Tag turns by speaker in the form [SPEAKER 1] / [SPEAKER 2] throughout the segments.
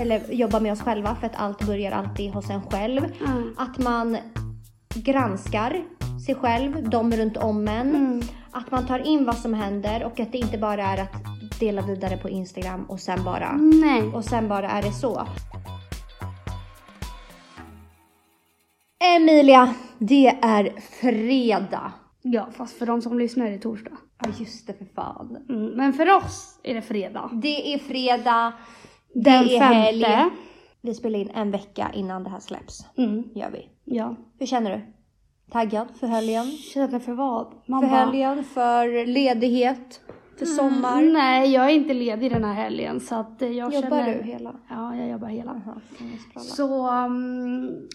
[SPEAKER 1] eller jobba med oss själva för att allt börjar alltid hos en själv.
[SPEAKER 2] Mm.
[SPEAKER 1] Att man granskar sig själv, de runt om en.
[SPEAKER 2] Mm.
[SPEAKER 1] Att man tar in vad som händer och att det inte bara är att dela vidare på Instagram och sen bara,
[SPEAKER 2] Nej.
[SPEAKER 1] och sen bara är det så. Emilia, det är fredag.
[SPEAKER 2] Ja, fast för de som lyssnar är det torsdag.
[SPEAKER 1] Ja just det för fan.
[SPEAKER 2] Mm. Men för oss är det fredag.
[SPEAKER 1] Det är fredag, det
[SPEAKER 2] Den
[SPEAKER 1] är
[SPEAKER 2] femte.
[SPEAKER 1] helg. Vi spelar in en vecka innan det här släpps.
[SPEAKER 2] Mm.
[SPEAKER 1] Gör vi.
[SPEAKER 2] Ja.
[SPEAKER 1] Hur känner du? Taggad för helgen?
[SPEAKER 2] Känner för vad? Man
[SPEAKER 1] För
[SPEAKER 2] bara,
[SPEAKER 1] helgen, för ledighet, för sommar.
[SPEAKER 2] Nej, jag är inte ledig den här helgen så att eh, jag
[SPEAKER 1] Jobbar
[SPEAKER 2] känner...
[SPEAKER 1] du hela?
[SPEAKER 2] Ja, jag jobbar hela.
[SPEAKER 1] Skrolla.
[SPEAKER 2] Så um,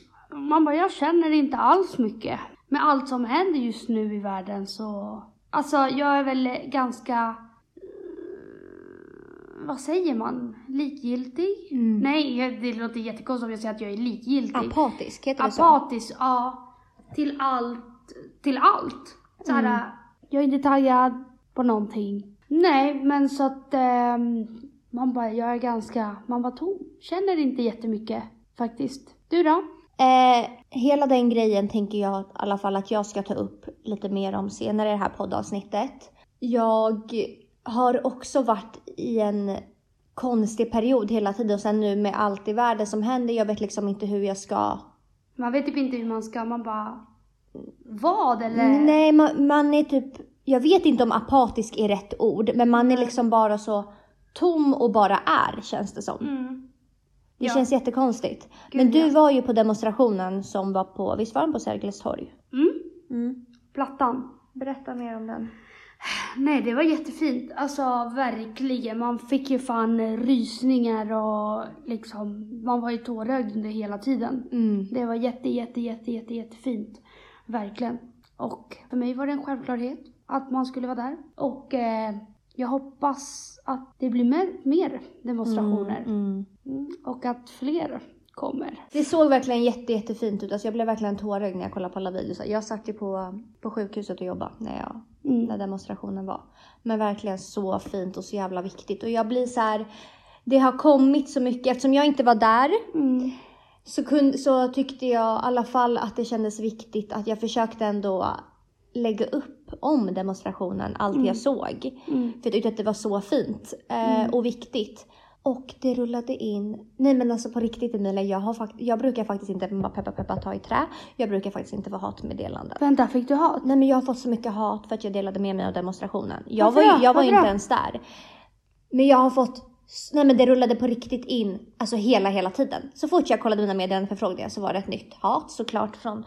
[SPEAKER 2] man bara, jag känner inte alls mycket. Med allt som händer just nu i världen så, alltså jag är väl ganska, vad säger man, likgiltig?
[SPEAKER 1] Mm.
[SPEAKER 2] Nej, det låter jättekonstigt om jag säger att jag är likgiltig.
[SPEAKER 1] Apatisk, heter det så?
[SPEAKER 2] Apatisk, ja. Till allt, till allt. Så här,
[SPEAKER 1] Mm.
[SPEAKER 2] jag är inte taggad på någonting. Nej, men så att ehm, man bara, jag är ganska, man var tom. Känner inte jättemycket faktiskt. Du då?
[SPEAKER 1] Eh, hela den grejen tänker jag i alla fall att jag ska ta upp lite mer om senare i det här poddavsnittet. Jag har också varit i en konstig period hela tiden och sen nu med allt i världen som händer, jag vet liksom inte hur jag ska...
[SPEAKER 2] Man vet typ inte hur man ska, man bara, vad eller?
[SPEAKER 1] Nej, man, man är typ... Jag vet inte om apatisk är rätt ord, men man är liksom bara så tom och bara är, känns det som.
[SPEAKER 2] Mm.
[SPEAKER 1] Det
[SPEAKER 2] Ja.
[SPEAKER 1] känns jättekonstigt.
[SPEAKER 2] Gud,
[SPEAKER 1] men du
[SPEAKER 2] ja.
[SPEAKER 1] var ju på demonstrationen som var på, visst var den på Sergels torg?
[SPEAKER 2] Mm.
[SPEAKER 1] Mm.
[SPEAKER 2] Plattan.
[SPEAKER 1] Berätta mer om den.
[SPEAKER 2] Nej, det var jättefint. Alltså verkligen. Man fick ju fan rysningar och liksom, man var ju tårögd under hela tiden.
[SPEAKER 1] Mm.
[SPEAKER 2] Det var jätte, jätte, jätte, jätte, jättefint. Verkligen. Och för mig var det en självklarhet att man skulle vara där. Och eh, jag hoppas att det blir mer, mer demonstrationer.
[SPEAKER 1] Mm.
[SPEAKER 2] Mm. Och att fler kommer.
[SPEAKER 1] Det såg verkligen jätte, jättefint ut. Alltså jag blev verkligen tårögd när jag kollade på alla videos. Jag satt ju på, på sjukhuset och jobbade när, jag,
[SPEAKER 2] Mm.
[SPEAKER 1] när demonstrationen var. Men verkligen så fint och så jävla viktigt. Och jag blir så här. Det har kommit så mycket. Eftersom jag inte var där
[SPEAKER 2] Mm.
[SPEAKER 1] så, kun, så tyckte jag i alla fall att det kändes viktigt att jag försökte ändå lägga upp om demonstrationen, allt jag såg.
[SPEAKER 2] Mm.
[SPEAKER 1] För jag tyckte att det var så fint eh, och viktigt. Och det rullade in. Nej men alltså på riktigt Emilia, jag, har fakt- jag brukar faktiskt inte bara peppa peppa ta i trä. Jag brukar faktiskt inte få hatmeddelanden.
[SPEAKER 2] Vänta, fick du hat?
[SPEAKER 1] Nej men jag har fått så mycket hat för att jag delade med mig av demonstrationen. Jag
[SPEAKER 2] Varför
[SPEAKER 1] var,
[SPEAKER 2] då?
[SPEAKER 1] jag var
[SPEAKER 2] Varför
[SPEAKER 1] inte
[SPEAKER 2] då?
[SPEAKER 1] ens där. Men jag har fått, nej men det rullade på riktigt in, alltså hela hela tiden. Så fort jag kollade mina meddelandeförfrågningar så var det ett nytt hat såklart från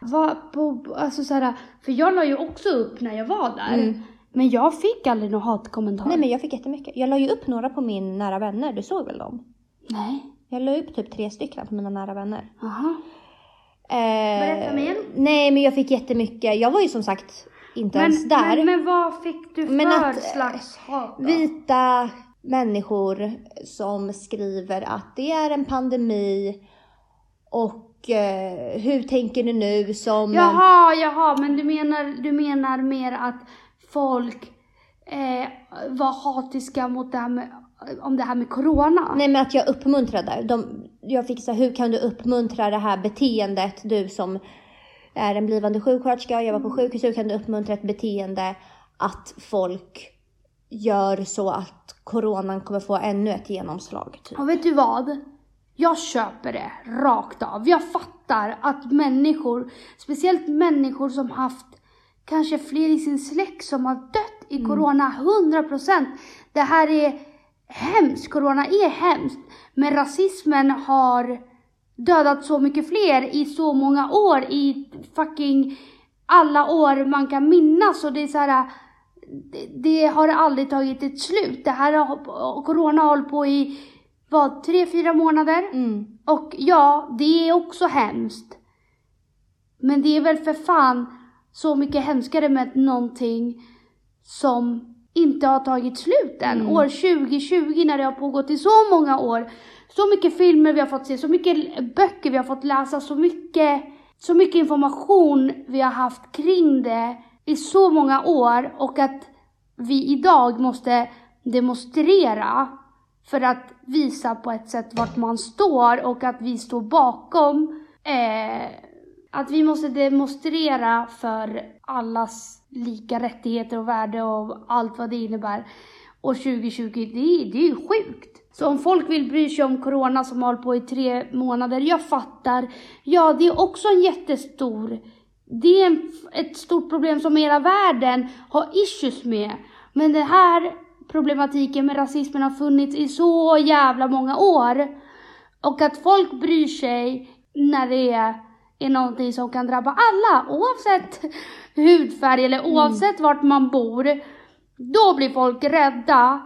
[SPEAKER 2] Vad på, alltså så här, för jag la ju också upp när jag var där.
[SPEAKER 1] Mm.
[SPEAKER 2] Men jag fick aldrig någon hatkommentar.
[SPEAKER 1] Nej men jag fick jättemycket. Jag la ju upp några på min nära vänner, du såg väl dem?
[SPEAKER 2] Nej.
[SPEAKER 1] Jag la upp typ tre stycken på mina nära vänner.
[SPEAKER 2] Aha.
[SPEAKER 1] Eh,
[SPEAKER 2] Berätta mer.
[SPEAKER 1] Nej men jag fick jättemycket. Jag var ju som sagt inte ens där.
[SPEAKER 2] Men, men vad fick du
[SPEAKER 1] Men
[SPEAKER 2] för
[SPEAKER 1] att, eh,
[SPEAKER 2] slags hat då?
[SPEAKER 1] Vita människor som skriver att det är en pandemi och eh, hur tänker du nu som...
[SPEAKER 2] Jaha, jaha, men du menar, du menar mer att folk eh, var hatiska mot det här med, om det här med corona?
[SPEAKER 1] Nej men att jag uppmuntrade. De, jag fick så här, hur kan du uppmuntra det här beteendet du som är en blivande sjuksköterska och jobbar på sjukhus. Hur kan du uppmuntra ett beteende att folk gör så att coronan kommer få ännu ett genomslag? Typ.
[SPEAKER 2] Och vet du vad? Jag köper det rakt av. Jag fattar att människor, speciellt människor som haft kanske fler i sin släkt som har dött i corona, 100%. Det här är hemskt, corona är hemskt. Men rasismen har dödat så mycket fler i så många år, i fucking alla år man kan minnas. Och det är så här, det, det har aldrig tagit ett slut. Det här har, corona har hållit på i, vad, tre, fyra månader?
[SPEAKER 1] Mm.
[SPEAKER 2] Och ja, det är också hemskt. Men det är väl för fan så mycket hemskare med någonting som inte har tagit slut än. År 2020 när det har pågått i så många år. Så mycket filmer vi har fått se, så mycket böcker vi har fått läsa, så mycket, så mycket information vi har haft kring det i så många år och att vi idag måste demonstrera för att visa på ett sätt vart man står och att vi står bakom eh, att vi måste demonstrera för allas lika rättigheter och värde och allt vad det innebär. Och 2020, det, det är ju sjukt. Så om folk vill bry sig om corona som har hållit på i tre månader, jag fattar. Ja, det är också en jättestor, det är en, ett stort problem som hela världen har issues med. Men den här problematiken med rasismen har funnits i så jävla många år. Och att folk bryr sig när det är, är någonting som kan drabba alla, oavsett hudfärg eller oavsett mm. vart man bor. Då blir folk rädda.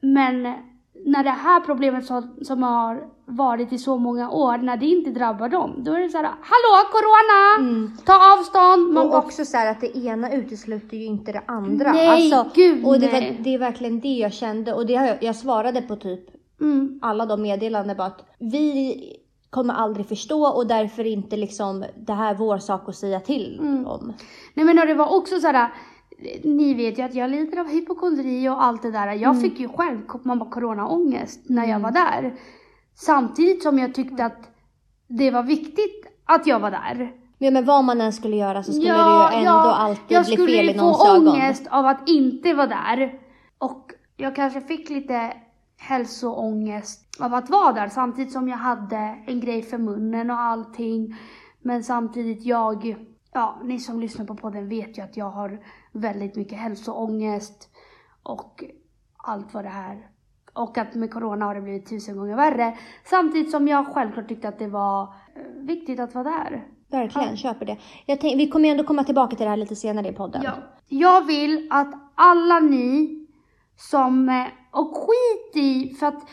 [SPEAKER 2] Men när det här problemet som, som har varit i så många år, när det inte drabbar dem, då är det så här, hallå corona! Mm. Ta avstånd!
[SPEAKER 1] Man och bara... också så här att det ena utesluter ju inte det andra.
[SPEAKER 2] Nej, alltså, gud
[SPEAKER 1] Och det,
[SPEAKER 2] nej.
[SPEAKER 1] Var, det är verkligen det jag kände och det jag, jag svarade på typ mm. alla de meddelanden bara att vi kommer aldrig förstå och därför inte liksom det här är vår sak att säga till mm. om.
[SPEAKER 2] Nej men det var också så här ni vet ju att jag lider av hypokondri och allt det där. Jag mm. fick ju själv man coronaångest när jag mm. var där. Samtidigt som jag tyckte att det var viktigt att jag var där.
[SPEAKER 1] Ja, men vad man än skulle göra så skulle ja, det ju ändå ja, alltid bli fel i någons ögon. Jag
[SPEAKER 2] skulle få ångest av att inte vara där. Och jag kanske fick lite hälsoångest av att vara där samtidigt som jag hade en grej för munnen och allting. Men samtidigt jag, ja ni som lyssnar på podden vet ju att jag har väldigt mycket hälsoångest och allt vad det här. Och att med corona har det blivit tusen gånger värre. Samtidigt som jag självklart tyckte att det var eh, viktigt att vara där.
[SPEAKER 1] Verkligen, ja. köper det. Jag tänk, vi kommer ju ändå komma tillbaka till det här lite senare i podden.
[SPEAKER 2] Ja. Jag vill att alla ni som, eh, och skit i, för att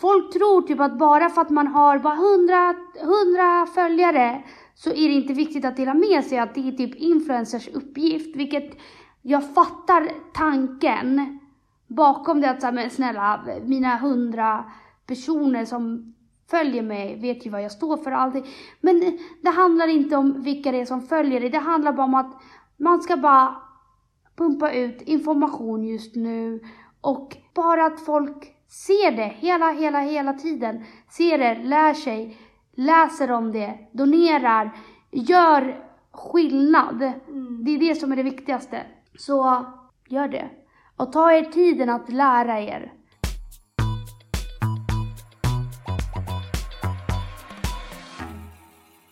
[SPEAKER 2] folk tror typ att bara för att man har bara 100, 100 följare så är det inte viktigt att dela med sig att det är typ influencers uppgift, vilket jag fattar tanken bakom det att säga, men snälla, mina hundra personer som följer mig vet ju vad jag står för och allting. Men det handlar inte om vilka det är som följer dig, det handlar bara om att man ska bara pumpa ut information just nu och bara att folk ser det hela, hela, hela tiden. Ser det, lär sig, läser om det, donerar, gör skillnad. Mm. Det är det som är det viktigaste. Så gör det. Och ta er tiden att lära er.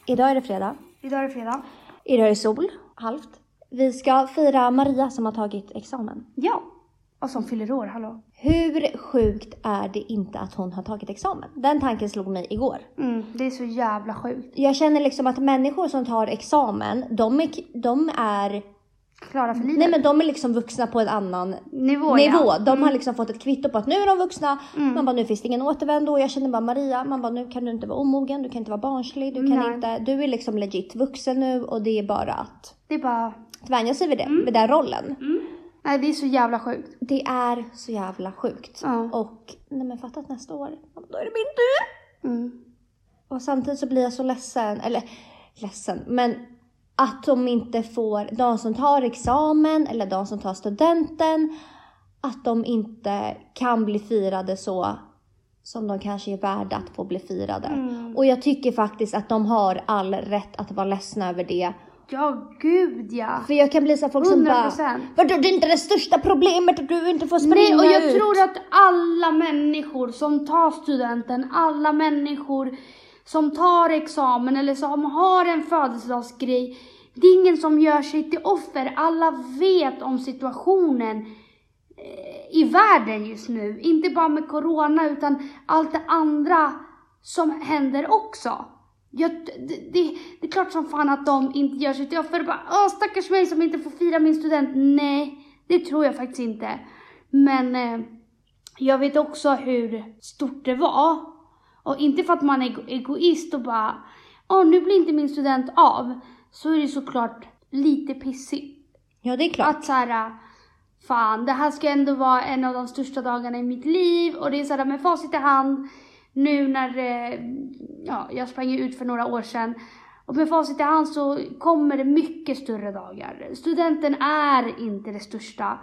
[SPEAKER 1] Idag är det fredag.
[SPEAKER 2] Idag är det fredag.
[SPEAKER 1] Idag är det sol, halvt. Vi ska fira Maria som har tagit examen.
[SPEAKER 2] Ja. Och som fyller år, hallå.
[SPEAKER 1] Hur sjukt är det inte att hon har tagit examen? Den tanken slog mig igår.
[SPEAKER 2] Mm, det är så jävla sjukt.
[SPEAKER 1] Jag känner liksom att människor som tar examen, de är, de är
[SPEAKER 2] klara för livet.
[SPEAKER 1] Nej men de är liksom vuxna på en annan
[SPEAKER 2] nivå.
[SPEAKER 1] nivå. Ja. De mm. har liksom fått ett kvitto på att nu är de vuxna. Mm. Man bara nu finns det ingen återvändo. Jag känner bara Maria, man bara nu kan du inte vara omogen, du kan inte vara barnslig, du kan Nej. inte, du är liksom legit vuxen nu och det är bara att
[SPEAKER 2] det är bara
[SPEAKER 1] tvänja sig vid det, mm. vid den rollen.
[SPEAKER 2] Mm. Nej det är så jävla sjukt.
[SPEAKER 1] Det är så jävla sjukt. Ja. Och nej men fatta att nästa år, då är det min tur. Mm. Och samtidigt så blir jag så ledsen, eller ledsen, men att de inte får, de som tar examen eller de som tar studenten, att de inte kan bli firade så som de kanske är värda att få bli firade. Mm. Och jag tycker faktiskt att de har all rätt att vara ledsna över det.
[SPEAKER 2] Ja, gud ja.
[SPEAKER 1] För jag kan bli så folk 100%. som bara, vadå det är inte det största problemet att du inte får springa
[SPEAKER 2] Nej, och jag
[SPEAKER 1] ut.
[SPEAKER 2] tror att alla människor som tar studenten, alla människor som tar examen eller som har en födelsedagsgrej, det är ingen som gör sig till offer. Alla vet om situationen eh, i världen just nu. Inte bara med corona utan allt det andra som händer också. Jag, det, det, det, är klart som fan att de inte gör sig till offer. Bara, Åh, stackars mig som inte får fira min student. Nej, det tror jag faktiskt inte. Men eh, jag vet också hur stort det var. Och inte för att man är egoist och bara, åh nu blir inte min student av så är det såklart lite pissigt.
[SPEAKER 1] Ja, det är klart.
[SPEAKER 2] Att så här, fan, det här ska ändå vara en av de största dagarna i mitt liv och det är såhär med facit i hand nu när, eh, ja, jag sprang ut för några år sedan och med facit i hand så kommer det mycket större dagar. Studenten är inte det största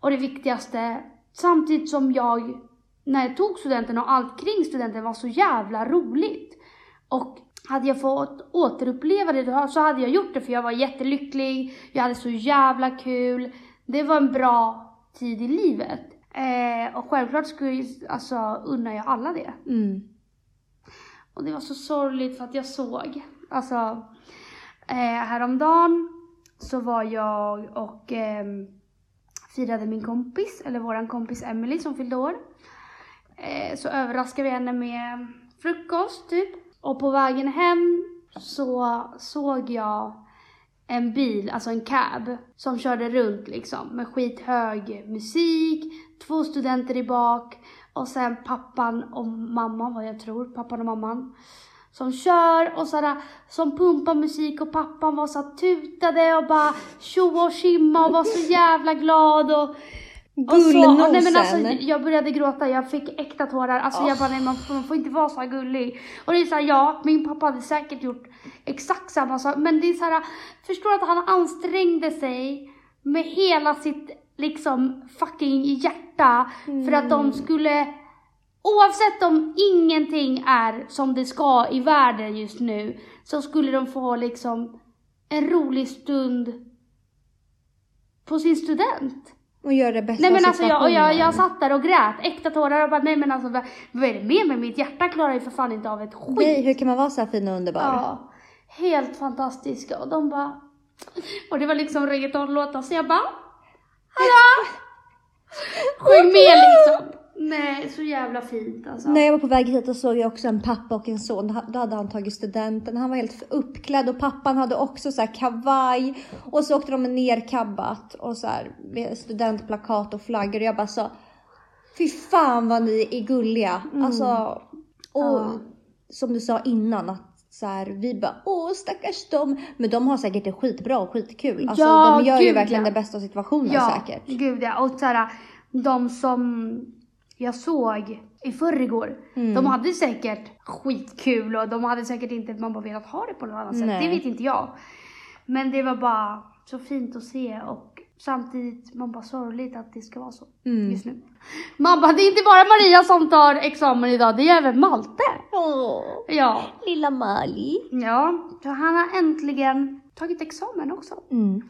[SPEAKER 2] och det viktigaste. Samtidigt som jag när jag tog studenten och allt kring studenten var så jävla roligt. Och hade jag fått återuppleva det så hade jag gjort det för jag var jättelycklig, jag hade så jävla kul. Det var en bra tid i livet. Eh, och självklart skulle alltså, unnar jag alla det.
[SPEAKER 1] Mm.
[SPEAKER 2] Och det var så sorgligt för att jag såg, alltså eh, häromdagen så var jag och eh, firade min kompis, eller våran kompis Emily som fyllde år. Eh, så överraskade vi henne med frukost typ. Och på vägen hem så såg jag en bil, alltså en cab, som körde runt liksom med skithög musik, två studenter i bak och sen pappan och mamman, vad jag tror, pappan och mamman som kör och sådär, som pumpar musik och pappan var så tutade och bara tjo och tjimma och var så jävla glad och
[SPEAKER 1] Gullnosen.
[SPEAKER 2] nej men alltså jag började gråta, jag fick äkta tårar. Alltså jag bara nej man får, man får inte vara så här gullig. Och det är såhär, ja min pappa hade säkert gjort exakt samma sak. Men det är såhär, förstår att han ansträngde sig med hela sitt liksom fucking hjärta för att de skulle Oavsett om ingenting är som det ska i världen just nu så skulle de få liksom en rolig stund på sin student.
[SPEAKER 1] Och göra det bästa
[SPEAKER 2] Nej men alltså jag, och jag, jag satt där och grät, äkta tårar och bara nej men alltså vad, vad är det med mig? Mitt hjärta klarar ju för fan inte av ett skit.
[SPEAKER 1] Nej, hur kan man vara så här fin och underbar?
[SPEAKER 2] Ja, helt fantastiska och de bara och det var liksom reggaetonlåtar så jag bara Hallå! Sjöng med liksom. Nej, så jävla fint alltså.
[SPEAKER 1] När jag var på väg hit och såg jag också en pappa och en son. Då- hade han tagit studenten. Han var helt uppklädd och pappan hade också så här kavaj. Och så åkte de nerkabbat och så här med studentplakat och flaggor. Och jag bara så. Fy fan vad ni är gulliga. Alltså. Och
[SPEAKER 2] Ja.
[SPEAKER 1] som du sa innan att så här, vi bara åh stackars dem. Men de har säkert det skitbra och skitkul. Alltså
[SPEAKER 2] Ja,
[SPEAKER 1] de gör ju
[SPEAKER 2] gud,
[SPEAKER 1] verkligen
[SPEAKER 2] ja.
[SPEAKER 1] det bästa av situationen
[SPEAKER 2] ja,
[SPEAKER 1] säkert.
[SPEAKER 2] gud ja. Och såhär, de som jag såg i förrgår,
[SPEAKER 1] Mm.
[SPEAKER 2] de hade säkert skitkul och de hade säkert inte, man bara velat ha det på något annat sätt.
[SPEAKER 1] Nej.
[SPEAKER 2] Det vet inte jag. Men det var bara så fint att se och samtidigt, man bara sorgligt att det ska vara så
[SPEAKER 1] Mm.
[SPEAKER 2] just nu. Man bara, det är inte bara Maria som tar examen idag, det är även Malte.
[SPEAKER 1] Åh,
[SPEAKER 2] Ja,
[SPEAKER 1] lilla Mali.
[SPEAKER 2] ja, så han har äntligen tagit examen också.
[SPEAKER 1] Mm.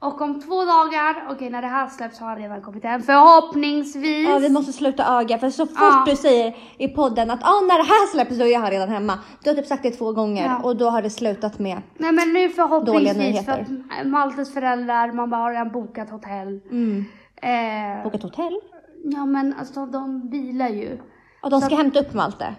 [SPEAKER 2] Och om två dagar, okej när det här släpps har han redan kommit hem förhoppningsvis.
[SPEAKER 1] Ja, vi måste sluta öga för så fort
[SPEAKER 2] Ja.
[SPEAKER 1] du säger i podden att ah, när det här släpps då är jag redan hemma. Du har typ sagt det två gånger
[SPEAKER 2] Ja.
[SPEAKER 1] och då har det slutat med.
[SPEAKER 2] Nej men nu förhoppningsvis för att Maltes föräldrar, man bara har redan bokat hotell.
[SPEAKER 1] Mm.
[SPEAKER 2] Eh,
[SPEAKER 1] Bokat hotell.
[SPEAKER 2] ja men alltså de bilar ju.
[SPEAKER 1] Och de
[SPEAKER 2] Så
[SPEAKER 1] ska
[SPEAKER 2] att-
[SPEAKER 1] hämta upp Malte.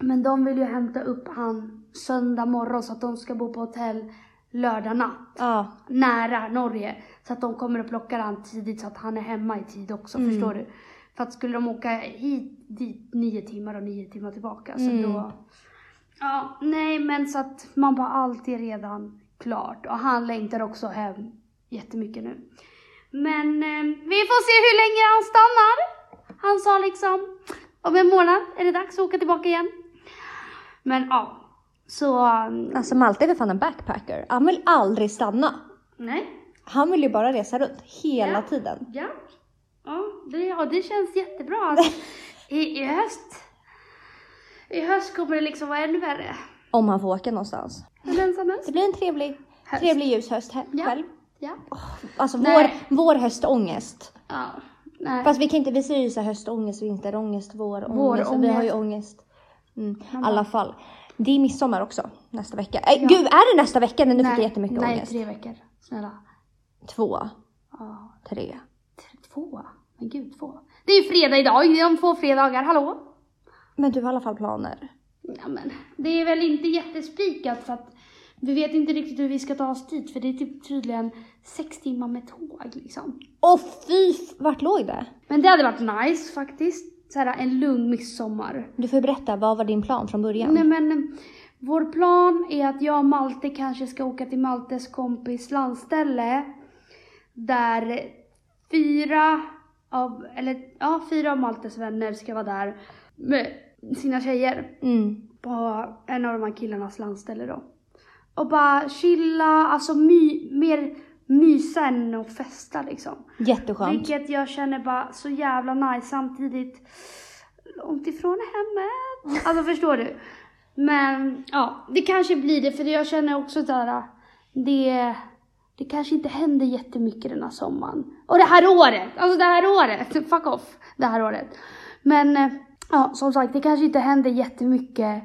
[SPEAKER 2] Men de vill ju hämta upp han söndag morgon så att de ska bo på hotell lördag natt.
[SPEAKER 1] Ja.
[SPEAKER 2] Nära Norge. Så att de kommer och plockar han tidigt så att han är hemma i tid också,
[SPEAKER 1] Mm.
[SPEAKER 2] förstår du? För att skulle de åka hit dit nio timmar och nio timmar tillbaka så
[SPEAKER 1] Mm.
[SPEAKER 2] då... Ja, nej men så att man bara allt är redan klart och han längtar också hem jättemycket nu. Men eh, vi får se hur länge han stannar. Han sa liksom om en månad är det dags att åka tillbaka igen. Men ja, så um,
[SPEAKER 1] Alltså Malte är väl fan en backpacker. Han vill aldrig stanna.
[SPEAKER 2] nej.
[SPEAKER 1] Han vill ju bara resa runt hela
[SPEAKER 2] Ja.
[SPEAKER 1] tiden.
[SPEAKER 2] Ja, ja, det, ja det känns jättebra. Alltså, i, I höst i höst kommer det liksom vara ännu värre.
[SPEAKER 1] Om han får åka någonstans.
[SPEAKER 2] En ensam höst.
[SPEAKER 1] Det blir en trevlig,
[SPEAKER 2] Höst.
[SPEAKER 1] trevlig ljus höst he-
[SPEAKER 2] Ja.
[SPEAKER 1] själv.
[SPEAKER 2] Ja.
[SPEAKER 1] Alltså vår,
[SPEAKER 2] Nej.
[SPEAKER 1] vår höstångest.
[SPEAKER 2] ja. Nej.
[SPEAKER 1] Fast vi kan inte, vi säger ju så höstångest, vinterångest, vårångest.
[SPEAKER 2] Vårångest.
[SPEAKER 1] Och vi har ju ångest. Mm. I alla fall. Det är midsommar också nästa vecka. Äh, Gud, är det nästa vecka? Nej, nu fick jag jättemycket
[SPEAKER 2] nej,
[SPEAKER 1] ångest.
[SPEAKER 2] tre veckor. Snälla.
[SPEAKER 1] Två,
[SPEAKER 2] Ja,
[SPEAKER 1] tre.
[SPEAKER 2] två. Men gud, två. Det är ju fredag idag. Det är om två fredagar. Hallå?
[SPEAKER 1] Men du har i alla fall planer.
[SPEAKER 2] Ja, men det är väl inte jättespikat för att vi vet inte riktigt hur vi ska ta oss dit för det är typ tydligen sex timmar med tåg liksom.
[SPEAKER 1] Åh fy, vart låg det?
[SPEAKER 2] Men det hade varit nice faktiskt. Såhär en lugn midsommar.
[SPEAKER 1] Du får berätta, vad var din plan från början?
[SPEAKER 2] Nej men eh, vår plan är att jag och Malte kanske ska åka till Maltes kompis landställe. Där fyra av, eller ja, fyra av Maltes vänner ska vara där med sina tjejer.
[SPEAKER 1] Mm.
[SPEAKER 2] på en av de här killarnas landställe då. Och bara chilla, alltså my, mer mysa än att festa liksom.
[SPEAKER 1] Jätteskönt.
[SPEAKER 2] Vilket jag känner bara så jävla nice samtidigt. långt ifrån hemmet. Alltså förstår du? Men ja, det kanske blir det för jag känner också såhär, det, det kanske inte händer jättemycket den här sommaren. Och det här året, alltså det här året, fuck off, det här året. Men eh, ja, som sagt, det kanske inte händer jättemycket.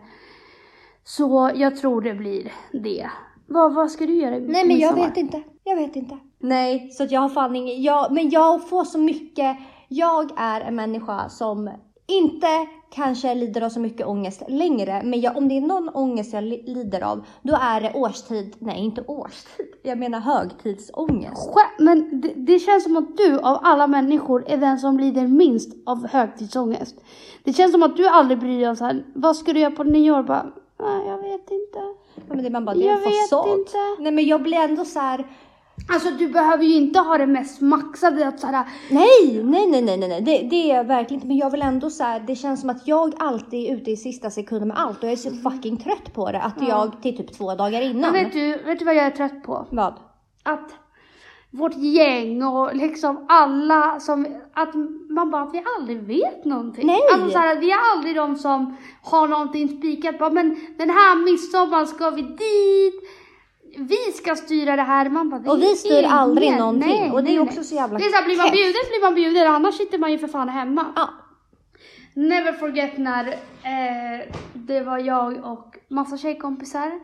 [SPEAKER 2] Så jag tror det blir det. Vad, vad ska du göra
[SPEAKER 1] Nej men jag vet inte. Jag vet inte. Nej, så att jag har fan ingen, jag, men jag får så mycket, jag är en människa som inte kanske lider av så mycket ångest längre, men jag, om det är någon ångest jag li- lider av, då är det årstid, nej inte årstid, jag menar högtidsångest.
[SPEAKER 2] Men det, det känns som att du av alla människor är den som lider minst av högtidsångest. Det känns som att du aldrig bryr dig om så här, vad ska du göra på nyår? Bara, nej jag vet inte.
[SPEAKER 1] Ja, men det man bara, det är
[SPEAKER 2] Jag
[SPEAKER 1] en
[SPEAKER 2] vet
[SPEAKER 1] fasad.
[SPEAKER 2] inte.
[SPEAKER 1] Nej men jag blir ändå så här.
[SPEAKER 2] Alltså du behöver ju inte ha det mest maxade att så här,
[SPEAKER 1] nej, nej, nej, nej, nej. Det, det är jag verkligen inte, men jag vill ändå så här, det känns som att jag alltid är ute i sista sekunden med allt och jag är så fucking trött på det, att jag till typ två dagar
[SPEAKER 2] men
[SPEAKER 1] innan.
[SPEAKER 2] vet du, vet du vad jag är trött på?
[SPEAKER 1] Vad?
[SPEAKER 2] Att vårt gäng och liksom alla som, att man bara, att vi aldrig vet någonting.
[SPEAKER 1] Nej.
[SPEAKER 2] Alltså så här, vi är aldrig de som har någonting spikat bara, men den här midsommar ska vi dit, vi ska styra det här. Man bara,
[SPEAKER 1] Och
[SPEAKER 2] är
[SPEAKER 1] vi styr
[SPEAKER 2] ingen-
[SPEAKER 1] aldrig någonting.
[SPEAKER 2] nej,
[SPEAKER 1] och det är
[SPEAKER 2] nej,
[SPEAKER 1] också
[SPEAKER 2] nej.
[SPEAKER 1] så jävla
[SPEAKER 2] Det är så här, blir man bjuden blir man bjuden, annars sitter man ju för fan hemma.
[SPEAKER 1] Ja.
[SPEAKER 2] Never forget när eh, det var jag och massa tjejkompisar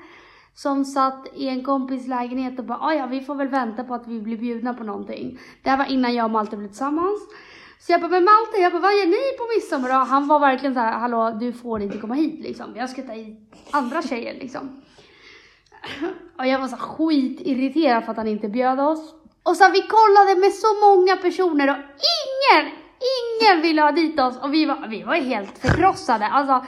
[SPEAKER 2] som satt i en kompis lägenhet och bara "Ah, ja vi får väl vänta på att vi blir bjudna på någonting. Det här var innan jag och Malte blev tillsammans. Så jag bara, men Malte, jag bara, vad gör ni på midsommar då? Han var verkligen så här, hallå du får inte komma hit liksom. Jag ska ta hit andra tjejer liksom. Och jag var så skitirriterad för att han inte bjöd oss. Och så vi kollade med så många personer och ingen, ingen ville ha dit oss. Och vi var, vi var helt förkrossade. Alltså,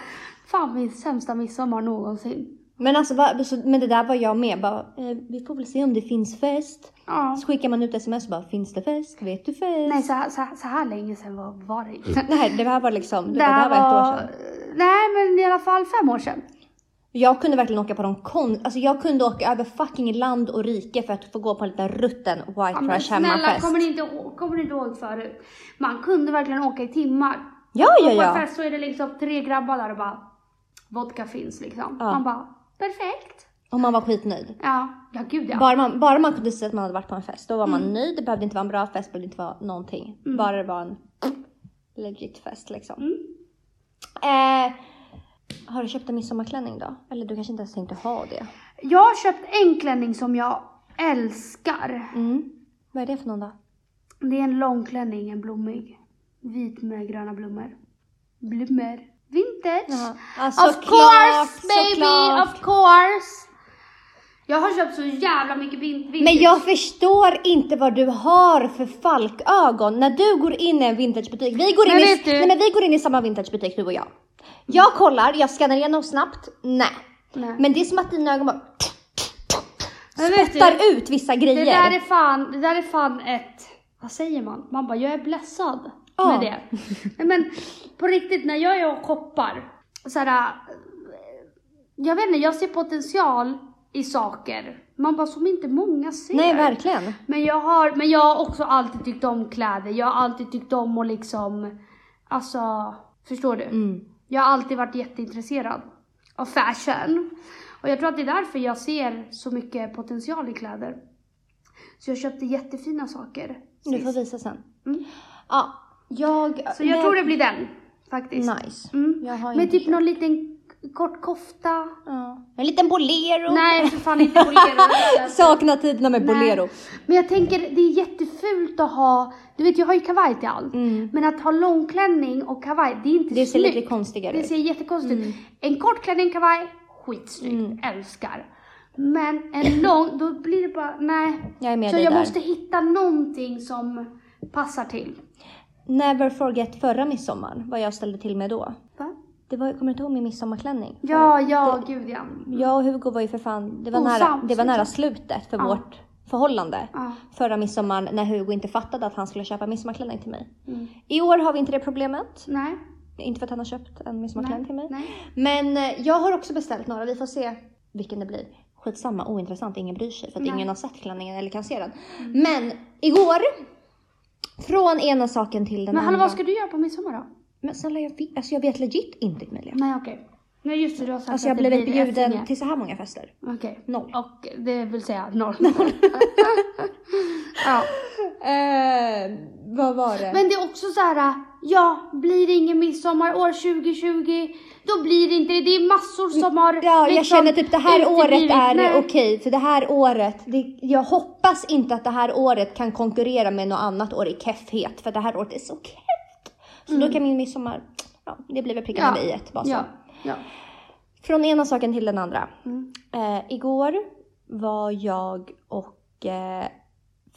[SPEAKER 2] fan min sämsta midsommar någonsin.
[SPEAKER 1] Men alltså, va, så, men det där var jag med. Bara, eh, vi får väl se om det finns fest.
[SPEAKER 2] Ja.
[SPEAKER 1] Så skickar man ut sms och bara, finns det fest? Vet du fest?
[SPEAKER 2] Nej, så så, så här länge sedan var, var det inte.
[SPEAKER 1] Nej, det här var liksom, det,
[SPEAKER 2] Det
[SPEAKER 1] var, det här var ett år sedan.
[SPEAKER 2] Nej, men i alla fall fem år sedan.
[SPEAKER 1] Jag kunde verkligen åka på de kon... Alltså jag kunde åka över fucking land och rike för att få gå på en liten rutten White
[SPEAKER 2] Ja,
[SPEAKER 1] Trash
[SPEAKER 2] snälla,
[SPEAKER 1] hemmafest.
[SPEAKER 2] kommer ni, inte, kommer ni inte ihåg förut? Man kunde verkligen åka i timmar.
[SPEAKER 1] Ja, ja,
[SPEAKER 2] Och på en
[SPEAKER 1] ja.
[SPEAKER 2] fest så är det liksom tre grabbar där och bara vodka finns liksom.
[SPEAKER 1] Ja.
[SPEAKER 2] Man bara perfekt.
[SPEAKER 1] Och man var skitnöjd.
[SPEAKER 2] Ja, ja gud ja.
[SPEAKER 1] Bara man, bara man kunde säga att man hade varit på en fest, då var man
[SPEAKER 2] Mm.
[SPEAKER 1] nöjd. Det behövde inte vara en bra fest, det behövde inte vara någonting. Bara det var en legit fest liksom.
[SPEAKER 2] Mm.
[SPEAKER 1] Eh, har du köpt en midsommarklänning då? Eller du kanske inte ens tänkte ha det?
[SPEAKER 2] Jag har köpt en klänning som jag älskar.
[SPEAKER 1] Mm. Vad är det för någon då?
[SPEAKER 2] Det är en lång klänning, en blommig. Vit med gröna blommor. Blommor. Vintage.
[SPEAKER 1] Jaha. Ja,
[SPEAKER 2] of
[SPEAKER 1] såklart,
[SPEAKER 2] course baby,
[SPEAKER 1] såklart.
[SPEAKER 2] of course. Jag har köpt så jävla mycket vin- vintage.
[SPEAKER 1] Men jag förstår inte vad du har för falkögon när du går in i en vintagebutik. Vi går in,
[SPEAKER 2] Men
[SPEAKER 1] i,
[SPEAKER 2] vet du-
[SPEAKER 1] nej, men vi går in i samma vintagebutik du och jag. Jag kollar, jag skannar igenom snabbt. Nej.
[SPEAKER 2] Nej.
[SPEAKER 1] Men det är som att dina ögon bara
[SPEAKER 2] du,
[SPEAKER 1] spottar ut vissa grejer.
[SPEAKER 2] Det där är fan, det där är fan ett, vad säger man? Man bara, jag är blessad
[SPEAKER 1] Ja.
[SPEAKER 2] med det. Nej, men på riktigt, när jag är och shoppar, så här, äh, jag vet inte, jag ser potential i saker. Man bara, som inte många ser.
[SPEAKER 1] Nej, verkligen.
[SPEAKER 2] Men jag har, men jag har också alltid tyckt om kläder. Jag har alltid tyckt om att liksom, alltså, förstår du?
[SPEAKER 1] Mm.
[SPEAKER 2] Jag har alltid varit jätteintresserad av fashion. Och jag tror att det är därför jag ser så mycket potential i kläder. Så jag köpte jättefina saker.
[SPEAKER 1] Du får visa sen.
[SPEAKER 2] Mm.
[SPEAKER 1] Ja, jag...
[SPEAKER 2] Så jag tror det blir den, faktiskt.
[SPEAKER 1] Nice.
[SPEAKER 2] Mm.
[SPEAKER 1] Inte
[SPEAKER 2] typ någon liten kort kofta.
[SPEAKER 1] Ja. En liten bolero.
[SPEAKER 2] Nej, för fan inte bolero.
[SPEAKER 1] Saknar tiderna med
[SPEAKER 2] Nej.
[SPEAKER 1] bolero.
[SPEAKER 2] Men jag tänker, det är jättefult att ha, du vet jag har ju kavaj till allt.
[SPEAKER 1] Mm.
[SPEAKER 2] Men att ha långklänning och kavaj, det är inte
[SPEAKER 1] Det ser
[SPEAKER 2] snyggt.
[SPEAKER 1] lite konstigare
[SPEAKER 2] Det
[SPEAKER 1] ut.
[SPEAKER 2] ser jättekonstigt ut. En kort klänning, kavaj, skitsnyggt, älskar. Men en lång, då blir det bara, nej.
[SPEAKER 1] Jag är med
[SPEAKER 2] Så
[SPEAKER 1] dig
[SPEAKER 2] jag
[SPEAKER 1] där.
[SPEAKER 2] måste hitta någonting som passar till.
[SPEAKER 1] Never forget förra midsommar, vad jag ställde till med då. Det var, kommer du inte ihåg min midsommarklänning?
[SPEAKER 2] Ja, ja, gud ja.
[SPEAKER 1] Jag och Hugo var ju för fan, det var,
[SPEAKER 2] Osams,
[SPEAKER 1] nära, det var nära slutet för
[SPEAKER 2] Ja.
[SPEAKER 1] vårt förhållande.
[SPEAKER 2] Ja.
[SPEAKER 1] Förra midsommaren när Hugo inte fattade att han skulle köpa midsommarklänning till mig.
[SPEAKER 2] Mm.
[SPEAKER 1] I år har vi inte det problemet.
[SPEAKER 2] Nej,
[SPEAKER 1] Inte för att han har köpt en midsommarklänning till mig.
[SPEAKER 2] nej.
[SPEAKER 1] Men eh, jag har också beställt några, vi får se vilken det blir. Skitsamma, ointressant, ingen bryr sig för att
[SPEAKER 2] Nej.
[SPEAKER 1] ingen har sett klänningen eller kan se den. Men igår, från ena saken till den
[SPEAKER 2] Men hallå,
[SPEAKER 1] andra.
[SPEAKER 2] vad ska du göra på midsommar då?
[SPEAKER 1] Men snälla jag vet, alltså jag vet legit inte Emilia.
[SPEAKER 2] Nej okej. Nej just det, du har sagt
[SPEAKER 1] Alltså jag
[SPEAKER 2] att det
[SPEAKER 1] blev
[SPEAKER 2] blir
[SPEAKER 1] bjuden till så här många fester.
[SPEAKER 2] Okej.
[SPEAKER 1] Noll.
[SPEAKER 2] Och det vill säga noll. ja.
[SPEAKER 1] Eh, vad var det?
[SPEAKER 2] Men det är också så här, ja, blir det ingen midsommar år 2020, då blir det inte det. Det är massor som har
[SPEAKER 1] Ja, jag
[SPEAKER 2] liksom
[SPEAKER 1] känner typ det här året
[SPEAKER 2] uteblivit.
[SPEAKER 1] är
[SPEAKER 2] Nej.
[SPEAKER 1] okej, för det här året, det, jag hoppas inte att det här året kan konkurrera med något annat år i keffhet, för det här året är så kefft. Så då kan min midsommar, ja, det blir väl prickarna
[SPEAKER 2] Mm. Ja.
[SPEAKER 1] i ett bara så.
[SPEAKER 2] Ja, ja.
[SPEAKER 1] Från ena saken till den andra.
[SPEAKER 2] Mm.
[SPEAKER 1] Eh, igår var jag och eh,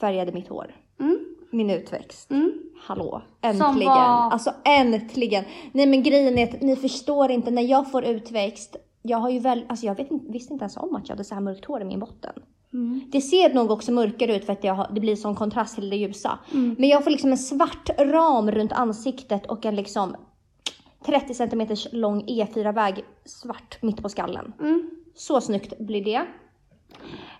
[SPEAKER 1] färgade mitt hår.
[SPEAKER 2] Mm.
[SPEAKER 1] Min utväxt.
[SPEAKER 2] Mm.
[SPEAKER 1] Hallå, äntligen.
[SPEAKER 2] var-
[SPEAKER 1] Alltså äntligen. Nej men grejen är att ni förstår inte när jag får utväxt. Jag har ju väl, alltså jag vet visste inte ens om att jag hade så här mörkt hår i min botten.
[SPEAKER 2] Mm.
[SPEAKER 1] Det ser nog också mörkare ut för att jag det blir sån kontrast till det ljusa.
[SPEAKER 2] Mm.
[SPEAKER 1] Men jag får liksom en svart ram runt ansiktet och en liksom 30 cm lång E4-väg svart mitt på skallen.
[SPEAKER 2] Mm.
[SPEAKER 1] Så snyggt blir det.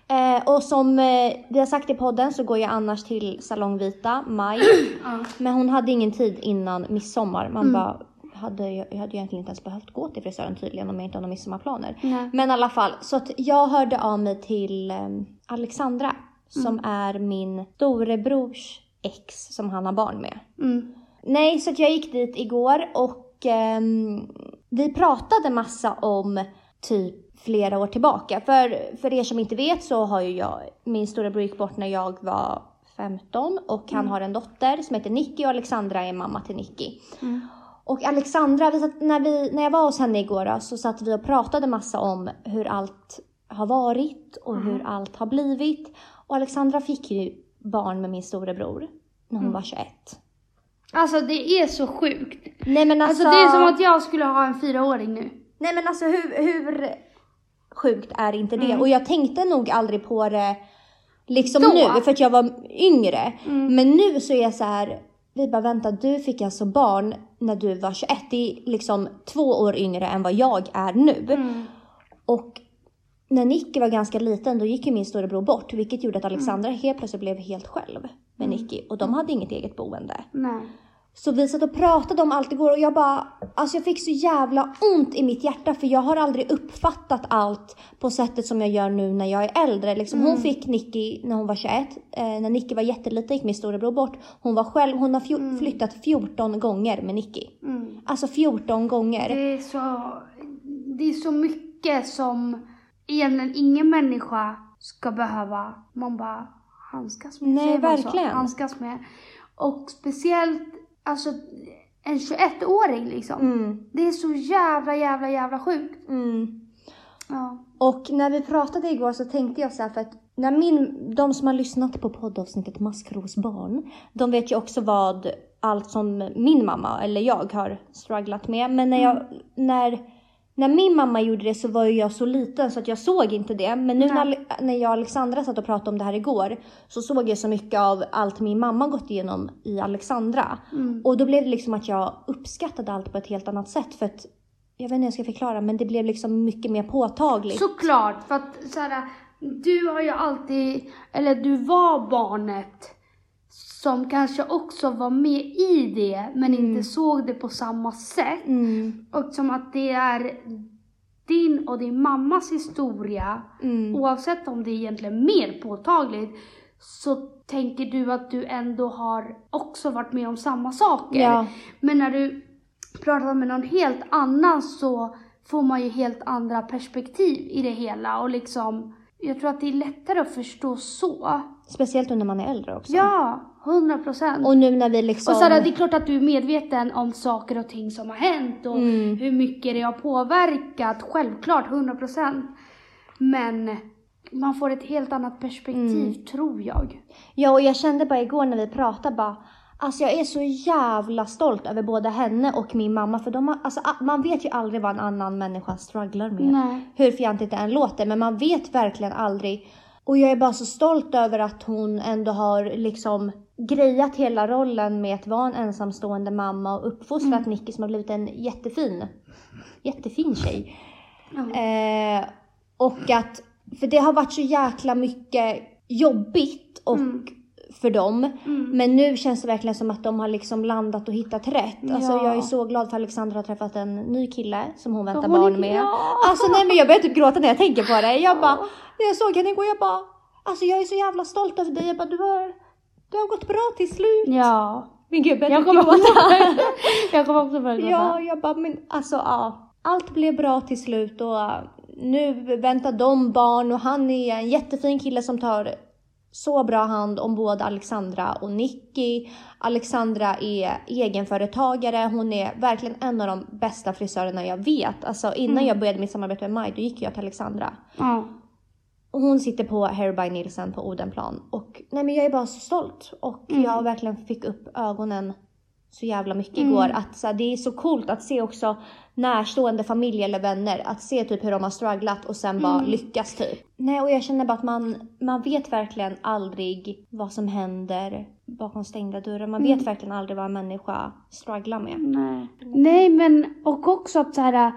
[SPEAKER 1] Eh, och som eh, vi har sagt i podden så går jag annars till Salong Vita, maj. Men hon hade ingen tid innan midsommar. Man
[SPEAKER 2] Mm.
[SPEAKER 1] bara, hade, jag jag hade ju egentligen inte ens behövt gå till frisören tydligen om jag inte har några midsommarplaner.
[SPEAKER 2] Nej.
[SPEAKER 1] Men i alla fall, så att jag hörde av mig till eh, Alexandra som är min storebrors ex som han har barn med.
[SPEAKER 2] Mm.
[SPEAKER 1] Nej, så att jag gick dit igår och ehm, vi pratade massa om typ flera år tillbaka. För, för er som inte vet så har ju jag, min storebror gick bort när jag var 15 och han har en dotter som heter Nicky och Alexandra är mamma till Nicky.
[SPEAKER 2] Mm.
[SPEAKER 1] Och Alexandra, vi satt, när, vi, när jag var hos henne igår då, så satt vi och pratade massa om hur allt har varit och hur allt har blivit. Och Alexandra fick ju barn med min storebror när hon var 21.
[SPEAKER 2] Alltså det är så sjukt.
[SPEAKER 1] Nej men alltså,
[SPEAKER 2] Alltså det är som att jag skulle ha en fyraåring nu.
[SPEAKER 1] Nej men alltså hur, hur sjukt är inte det?
[SPEAKER 2] Mm.
[SPEAKER 1] Och jag tänkte nog aldrig på det liksom
[SPEAKER 2] Då?
[SPEAKER 1] nu för att jag var yngre.
[SPEAKER 2] Mm.
[SPEAKER 1] Men nu så är jag så här. Vi bara vänta, du fick alltså barn när du var 21. Det är liksom två år yngre än vad jag är nu.
[SPEAKER 2] Mm.
[SPEAKER 1] Och när Nicky var ganska liten då gick ju min storebror bort vilket gjorde att
[SPEAKER 2] Mm.
[SPEAKER 1] Alexandra helt plötsligt blev helt själv med Nicky och de hade inget eget boende.
[SPEAKER 2] Nej.
[SPEAKER 1] Så vi satt och pratade om allt igår och jag bara, alltså jag fick så jävla ont i mitt hjärta för jag har aldrig uppfattat allt på sättet som jag gör nu när jag är äldre. Liksom, Hon fick Nicky när hon var 21, eh, när Nicky var jätteliten gick min storebror bort. Hon var själv, hon har fjo- flyttat 14 gånger med Nicky.
[SPEAKER 2] Mm.
[SPEAKER 1] Alltså 14 gånger.
[SPEAKER 2] Det är så, det är så mycket som egentligen ingen människa ska behöva, man bara handskas med.
[SPEAKER 1] Nej, verkligen.
[SPEAKER 2] Handskas med. Och speciellt, alltså en 21-åring liksom.
[SPEAKER 1] Mm,
[SPEAKER 2] Det är så jävla, jävla, jävla sjukt.
[SPEAKER 1] mm.
[SPEAKER 2] Ja.
[SPEAKER 1] Och när vi pratade igår så tänkte jag så här för att när min, de som har lyssnat på poddavsnittet Maskrosbarn, de vet ju också vad allt som min mamma eller jag har strugglat med. Men när jag, när, när min mamma gjorde det så var ju jag så liten så att jag såg inte det. Men nu när, när jag och Alexandra satt och pratade om det här igår så såg jag så mycket av allt min mamma gått igenom i Alexandra.
[SPEAKER 2] Mm.
[SPEAKER 1] Och då blev det liksom att jag uppskattade allt på ett helt annat sätt för att jag vet inte hur jag ska förklara men det blev liksom mycket mer påtagligt.
[SPEAKER 2] Såklart, för att så här, du har ju alltid, eller du var barnet som kanske också var med i det men inte såg det på samma sätt.
[SPEAKER 1] Mm,
[SPEAKER 2] Och som att det är din och din mammas historia,
[SPEAKER 1] mm,
[SPEAKER 2] oavsett om det är egentligen mer påtagligt, så tänker du att du ändå har också varit med om samma saker.
[SPEAKER 1] Ja.
[SPEAKER 2] Men när du pratar med någon helt annan så får man ju helt andra perspektiv i det hela och liksom, jag tror att det är lättare att förstå så.
[SPEAKER 1] Speciellt när man är äldre också.
[SPEAKER 2] Ja, hundra procent.
[SPEAKER 1] Och nu när vi liksom...
[SPEAKER 2] Och här, det är klart att du är medveten om saker och ting som har hänt och
[SPEAKER 1] Mm.
[SPEAKER 2] hur mycket det har påverkat. Självklart, 100%. Men man får ett helt annat perspektiv,
[SPEAKER 1] Mm.
[SPEAKER 2] tror jag.
[SPEAKER 1] Ja, och jag kände bara igår när vi pratade bara Alltså jag är så jävla stolt över både henne och min mamma för de har, alltså, man vet ju aldrig vad en annan människa strugglar med.
[SPEAKER 2] Nej.
[SPEAKER 1] Hur fjantigt det än låter men man vet verkligen aldrig. Och jag är bara så stolt över att hon ändå har liksom grejat hela rollen med att vara en ensamstående mamma och uppfostrat Nicky som har blivit en jättefin, jättefin tjej.
[SPEAKER 2] Ja.
[SPEAKER 1] Eh, och att, för det har varit så jäkla mycket jobbigt och
[SPEAKER 2] Mm.
[SPEAKER 1] För dem.
[SPEAKER 2] Mm.
[SPEAKER 1] Men nu känns det verkligen som att de har liksom landat och hittat rätt. Alltså
[SPEAKER 2] Ja.
[SPEAKER 1] jag är så glad för Alexandra har träffat en ny kille som hon väntar
[SPEAKER 2] hon
[SPEAKER 1] barn
[SPEAKER 2] är-
[SPEAKER 1] med.
[SPEAKER 2] ja.
[SPEAKER 1] Alltså nej men jag börjar typ gråta när jag tänker på det. Jag bara, när jag såg henne igår jag bara, alltså jag är så jävla stolt över dig. Jag bara, du har, du har gått bra till slut.
[SPEAKER 2] Ja.
[SPEAKER 1] Men gud jag
[SPEAKER 2] kommer också. Jag kommer också börja gråta.
[SPEAKER 1] Ja, jag bara, men alltså ja. Allt blev bra till slut och nu väntar de barn och han är en jättefin kille som tar så bra hand om både Alexandra och Nicky. Alexandra är egenföretagare. Hon är verkligen en av de bästa frisörerna jag vet. Alltså innan jag började mitt samarbete med Maj, då gick jag till Alexandra. Och hon sitter på Hair by Nielsen på Odenplan. Och nej men jag är bara så stolt. Och jag verkligen fick upp ögonen så jävla mycket igår. Att så här, det är så coolt att se också närstående familj eller vänner. Att se typ hur de har strugglat och sen bara lyckas typ. Nej och jag känner bara att man, man vet verkligen aldrig vad som händer bakom stängda dörrar. Man vet verkligen aldrig vad en människa strugglar med.
[SPEAKER 2] Nej. Nej men och också att så här,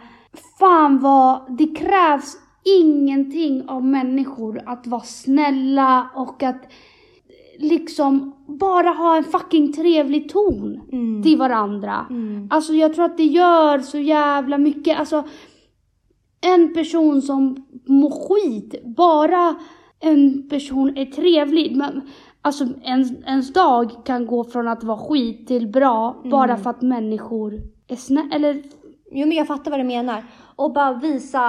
[SPEAKER 2] fan vad, det krävs ingenting av människor att vara snälla och att liksom bara ha en fucking trevlig ton
[SPEAKER 1] Mm.
[SPEAKER 2] till varandra.
[SPEAKER 1] Mm.
[SPEAKER 2] Alltså jag tror att det gör så jävla mycket. Alltså en person som mår skit, bara en person är trevlig. Men, alltså en, ens dag kan gå från att vara skit till bra bara för att människor är snälla. Eller
[SPEAKER 1] Jo men jag fattar vad du menar. Och bara visa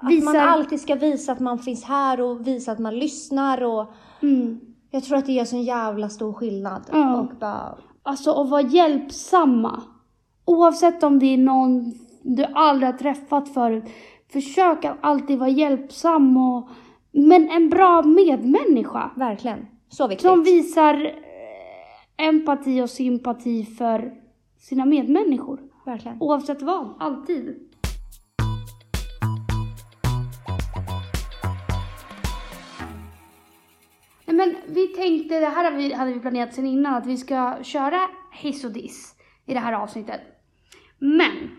[SPEAKER 1] att man alltid ska visa att man finns här och visa att man lyssnar och
[SPEAKER 2] mm,
[SPEAKER 1] jag tror att det gör sån jävla stor skillnad.
[SPEAKER 2] Ja.
[SPEAKER 1] Och bara,
[SPEAKER 2] Alltså att vara hjälpsamma. Oavsett om det är någon du aldrig har träffat förut. Försök att alltid vara hjälpsam och men en bra medmänniska.
[SPEAKER 1] verkligen. Så viktigt.
[SPEAKER 2] Som visar eh, empati och sympati för sina medmänniskor.
[SPEAKER 1] Verkligen.
[SPEAKER 2] Oavsett vad, alltid. Men vi tänkte, det här hade vi, hade vi planerat sedan innan, att vi ska köra hiss och diss i det här avsnittet. Men,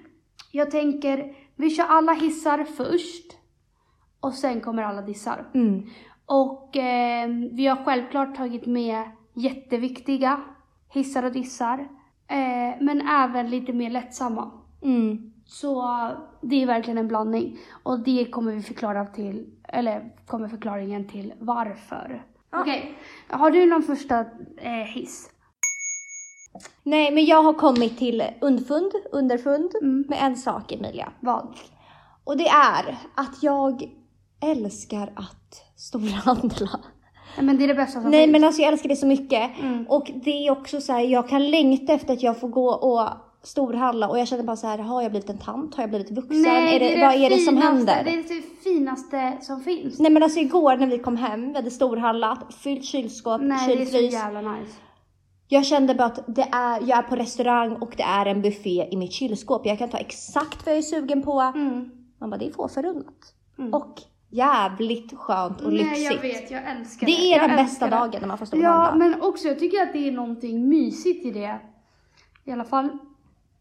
[SPEAKER 2] jag tänker, vi kör alla hissar först och sen kommer alla dissar.
[SPEAKER 1] Mm.
[SPEAKER 2] Och eh, vi har självklart tagit med jätteviktiga hissar och dissar. Eh, men även lite mer lättsamma.
[SPEAKER 1] Mm.
[SPEAKER 2] Så det är verkligen en blandning. Och det kommer vi förklara till, eller kommer förklaringen till varför. Okej, har du någon första eh, hiss?
[SPEAKER 1] Nej men jag har kommit till undfund, underfund
[SPEAKER 2] Mm.
[SPEAKER 1] med en sak Emilia.
[SPEAKER 2] Vad?
[SPEAKER 1] Och det är att jag älskar att storhandla.
[SPEAKER 2] Nej men det är det bästa som
[SPEAKER 1] Nej
[SPEAKER 2] finns.
[SPEAKER 1] men alltså jag älskar det så mycket.
[SPEAKER 2] Mm.
[SPEAKER 1] Och det är också så här, jag kan längta efter att jag får gå och storhandla och jag känner bara så här, har jag blivit en tant? Har jag blivit vuxen?
[SPEAKER 2] Nej,
[SPEAKER 1] är det, vad är det som händer?
[SPEAKER 2] Det är det finaste som finns.
[SPEAKER 1] Nej men alltså igår när vi kom hem, vi hade storhandlat, fyllt kylskåp,
[SPEAKER 2] Nej, det är så
[SPEAKER 1] kylfrys.
[SPEAKER 2] jävla nice.
[SPEAKER 1] Jag kände bara att det är, jag är på restaurang och det är en buffé i mitt kylskåp. Jag kan ta exakt vad jag är sugen på.
[SPEAKER 2] Mm.
[SPEAKER 1] Man bara, det är få förunnat.
[SPEAKER 2] Mm.
[SPEAKER 1] Och jävligt skönt och lyxigt.
[SPEAKER 2] Nej, jag vet. Jag älskar
[SPEAKER 1] Det
[SPEAKER 2] det.
[SPEAKER 1] är
[SPEAKER 2] jag
[SPEAKER 1] den bästa
[SPEAKER 2] det.
[SPEAKER 1] dagen när man får stå och
[SPEAKER 2] Ja,
[SPEAKER 1] handla.
[SPEAKER 2] men också jag tycker att det är någonting mysigt i det. I alla fall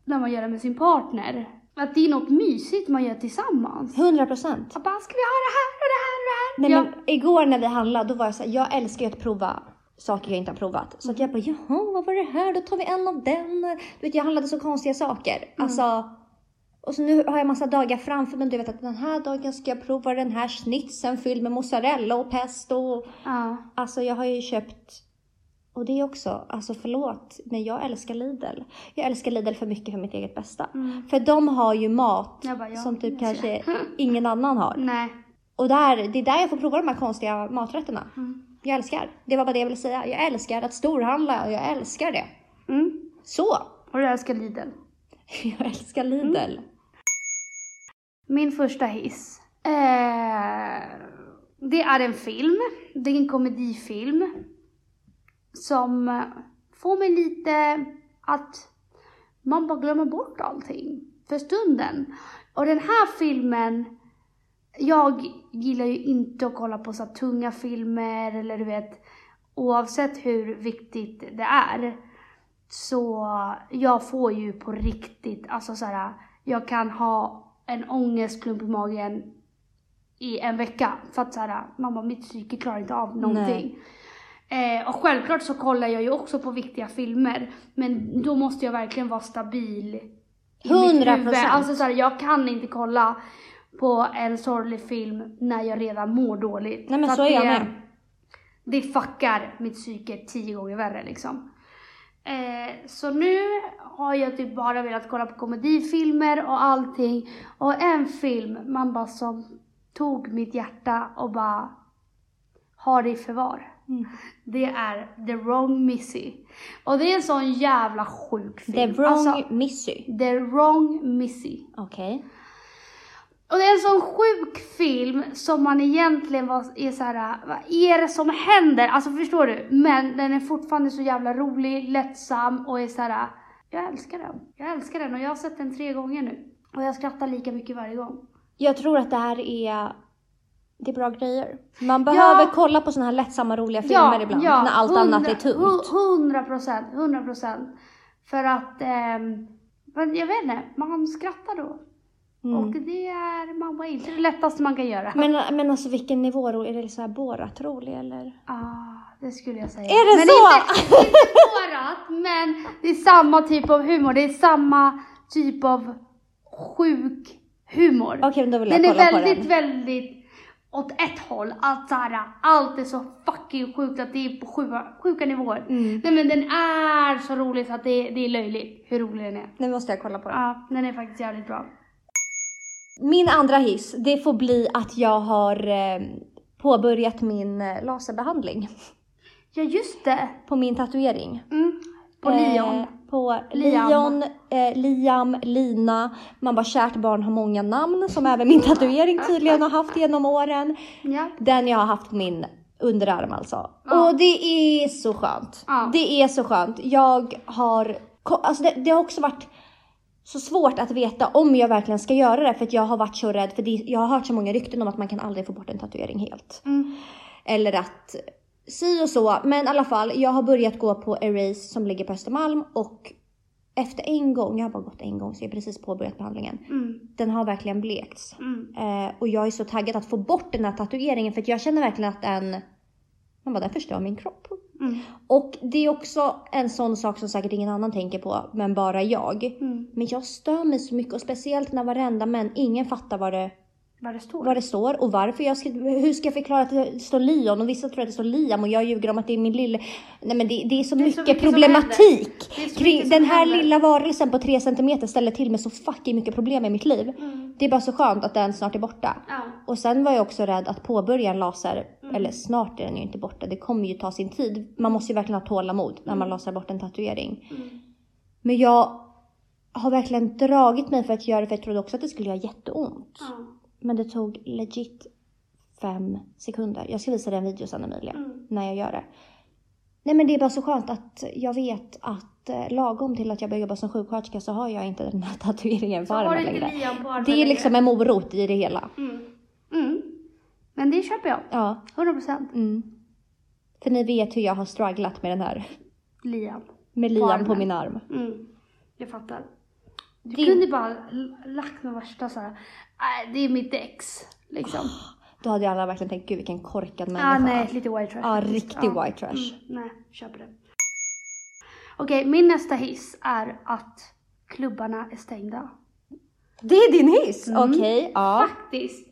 [SPEAKER 2] när man gör det med sin partner. Att det är något mysigt man gör tillsammans.
[SPEAKER 1] 100 procent.
[SPEAKER 2] Jag bara, ska vi ha det här och det här och det här?
[SPEAKER 1] Nej
[SPEAKER 2] ja.
[SPEAKER 1] men igår när vi handlade, då var jag så här, jag älskar ju att prova saker jag inte har provat. Så att jag bara, jaha, vad var det här? Då tar vi en av den. Du vet, jag handlade så konstiga saker.
[SPEAKER 2] Mm.
[SPEAKER 1] Alltså, och så nu har jag massa dagar framför mig. Du vet att den här dagen ska jag prova den här schnitzeln fylld med mozzarella och pesto.
[SPEAKER 2] Ja.
[SPEAKER 1] alltså jag har ju köpt, och det är också, alltså förlåt, men jag älskar Lidl. Jag älskar Lidl för mycket för mitt eget bästa.
[SPEAKER 2] Mm.
[SPEAKER 1] För de har ju mat
[SPEAKER 2] bara, ja,
[SPEAKER 1] som typ kanske ingen annan har.
[SPEAKER 2] Nej.
[SPEAKER 1] Och där, det är där jag får prova de här konstiga maträtterna.
[SPEAKER 2] Mm.
[SPEAKER 1] Jag älskar. Det var bara det jag ville säga. Jag älskar att storhandla och jag älskar det.
[SPEAKER 2] Mm.
[SPEAKER 1] Så!
[SPEAKER 2] Och jag älskar Lidl.
[SPEAKER 1] Jag älskar Lidl.
[SPEAKER 2] Mm. Min första hiss. Eh, det är en film. Det är en komedifilm. Som eh, får mig lite att man bara glömmer bort allting för stunden. Och den här filmen, jag gillar ju inte att kolla på så tunga filmer eller du vet, oavsett hur viktigt det är. Så jag får ju på riktigt, alltså så här, jag kan ha en ångestklump i magen i en vecka. För att så här, mamma mitt psyke klarar inte av någonting. Eh, och självklart så kollar jag ju också på viktiga filmer. Men då måste jag verkligen vara stabil. i mitt
[SPEAKER 1] 100%.
[SPEAKER 2] huvud. Alltså så här, jag kan inte kolla på en sorglig film när jag redan mår dåligt.
[SPEAKER 1] Nej, men så
[SPEAKER 2] att
[SPEAKER 1] är jag
[SPEAKER 2] det,
[SPEAKER 1] med.
[SPEAKER 2] Det fuckar mitt psyke tio gånger värre liksom. Eh, så nu har jag typ bara velat kolla på komedifilmer och allting. Och en film man bara som tog mitt hjärta och bara har det i förvar.
[SPEAKER 1] Mm.
[SPEAKER 2] Det är The Wrong Missy. Och det är en sån jävla sjuk film.
[SPEAKER 1] The wrong
[SPEAKER 2] Alltså,
[SPEAKER 1] Missy.
[SPEAKER 2] The Wrong Missy.
[SPEAKER 1] Okej.
[SPEAKER 2] Och det är en sån sjuk film som man egentligen var, är så här, vad är det som händer? Alltså förstår du? Men den är fortfarande så jävla rolig, lättsam och är så här. jag älskar den. Jag älskar den och jag har sett den tre gånger nu. Och jag skrattar lika mycket varje gång.
[SPEAKER 1] Jag tror att det här är, det är bra grejer. Man behöver
[SPEAKER 2] Ja.
[SPEAKER 1] kolla på såna här lättsamma roliga filmer ibland. när allt annat är tungt.
[SPEAKER 2] Hundra procent, hundra procent. För att, men jag vet inte, man skrattar då.
[SPEAKER 1] Mm.
[SPEAKER 2] Och det är, man inte det lättaste man kan göra.
[SPEAKER 1] Men, men alltså vilken nivå? Är det så här Borat rolig eller?
[SPEAKER 2] Ah, det skulle jag säga.
[SPEAKER 1] Är det
[SPEAKER 2] men
[SPEAKER 1] så?
[SPEAKER 2] Inte, inte spårat, men det är samma typ av humor. Det är samma typ av sjuk humor.
[SPEAKER 1] Okej, men då vill jag
[SPEAKER 2] den är
[SPEAKER 1] kolla på
[SPEAKER 2] väldigt,
[SPEAKER 1] den.
[SPEAKER 2] väldigt åt ett håll. Att så här, allt är så fucking sjukt att det är på sjuka, sjuka nivåer.
[SPEAKER 1] Mm.
[SPEAKER 2] Nej men den är så rolig så att det, det är löjligt hur rolig den är.
[SPEAKER 1] Nu måste jag kolla på den.
[SPEAKER 2] Ja, den är faktiskt jävligt bra.
[SPEAKER 1] Min andra hiss, det får bli att jag har eh, påbörjat min eh, laserbehandling
[SPEAKER 2] Ja just det.
[SPEAKER 1] på min tatuering.
[SPEAKER 2] Mm. På
[SPEAKER 1] Eh,
[SPEAKER 2] Lion.
[SPEAKER 1] på
[SPEAKER 2] Liam.
[SPEAKER 1] Lion, eh, Liam, Lina. Man bara kärt barn har många namn som även min tatuering tydligen har haft genom åren.
[SPEAKER 2] Ja.
[SPEAKER 1] Den jag har haft på min underarm alltså.
[SPEAKER 2] Ja.
[SPEAKER 1] Och det är så skönt.
[SPEAKER 2] Ja.
[SPEAKER 1] Det är så skönt. Jag har, alltså det, det har också varit så svårt att veta om jag verkligen ska göra det för att jag har varit så rädd för det, jag har hört så många rykten om att man kan aldrig få bort en tatuering helt.
[SPEAKER 2] Mm.
[SPEAKER 1] Eller att si och så. Men i alla fall, jag har börjat gå på Erase som ligger på Östermalm och efter en gång, jag har bara gått en gång så jag har precis påbörjat behandlingen.
[SPEAKER 2] Mm.
[SPEAKER 1] Den har verkligen blekts.
[SPEAKER 2] Mm.
[SPEAKER 1] Eh, och jag är så taggad att få bort den här tatueringen för att jag känner verkligen att den, man bara, den förstör min kropp.
[SPEAKER 2] Mm.
[SPEAKER 1] Och det är också en sån sak som säkert ingen annan tänker på, men bara jag.
[SPEAKER 2] Mm.
[SPEAKER 1] Men jag stör mig så mycket och speciellt när varenda män, ingen fattar vad det,
[SPEAKER 2] Vad det står.
[SPEAKER 1] vad det står och varför jag ska, hur ska jag förklara att det står Lion och vissa tror att det står Liam och jag ljuger om att det är min lille, nej men det, det är så
[SPEAKER 2] Det är
[SPEAKER 1] mycket
[SPEAKER 2] så mycket
[SPEAKER 1] problematik kring den här
[SPEAKER 2] händer.
[SPEAKER 1] lilla varelsen på tre centimeter ställer till med så fucking mycket problem i mitt liv.
[SPEAKER 2] Mm.
[SPEAKER 1] Det är bara så skönt att den snart är borta.
[SPEAKER 2] Ja.
[SPEAKER 1] Och sen var jag också rädd att påbörja en laser,
[SPEAKER 2] Mm.
[SPEAKER 1] eller snart är den ju inte borta, det kommer ju ta sin tid. Man måste ju verkligen ha tålamod när man lasrar bort en tatuering.
[SPEAKER 2] Mm.
[SPEAKER 1] Men jag har verkligen dragit mig för att göra det för jag trodde också att det skulle göra jätteont.
[SPEAKER 2] Ja.
[SPEAKER 1] Men det tog legit fem sekunder. Jag ska visa dig en video sen Emilia,
[SPEAKER 2] Mm.
[SPEAKER 1] när jag gör det. Nej men det är bara så skönt att jag vet att eh, lagom till att jag börjar jobba som sjuksköterska så har jag inte den här tatueringen på armen längre.
[SPEAKER 2] På armen
[SPEAKER 1] Det är liksom en morot i det hela.
[SPEAKER 2] Mm. Mm. Men det köper jag.
[SPEAKER 1] Ja.
[SPEAKER 2] 100 procent.
[SPEAKER 1] Mm. För ni vet hur jag har strugglat med den här,
[SPEAKER 2] Liam.
[SPEAKER 1] med lian på,
[SPEAKER 2] armen.
[SPEAKER 1] min arm.
[SPEAKER 2] Mm. Jag fattar. Du
[SPEAKER 1] Det-
[SPEAKER 2] kunde bara lagt med värsta såhär, nej det är mitt ex. Liksom.
[SPEAKER 1] Då hade alla verkligen tänkt, gud vilken korkad
[SPEAKER 2] Ah,
[SPEAKER 1] människa.
[SPEAKER 2] nej, lite white trash.
[SPEAKER 1] Ja,
[SPEAKER 2] faktiskt.
[SPEAKER 1] riktig white trash.
[SPEAKER 2] Mm, nej, köper det. Okej, min nästa hiss är att klubbarna är stängda.
[SPEAKER 1] Det är din hiss?
[SPEAKER 2] Mm.
[SPEAKER 1] Okej, ja.
[SPEAKER 2] Faktiskt.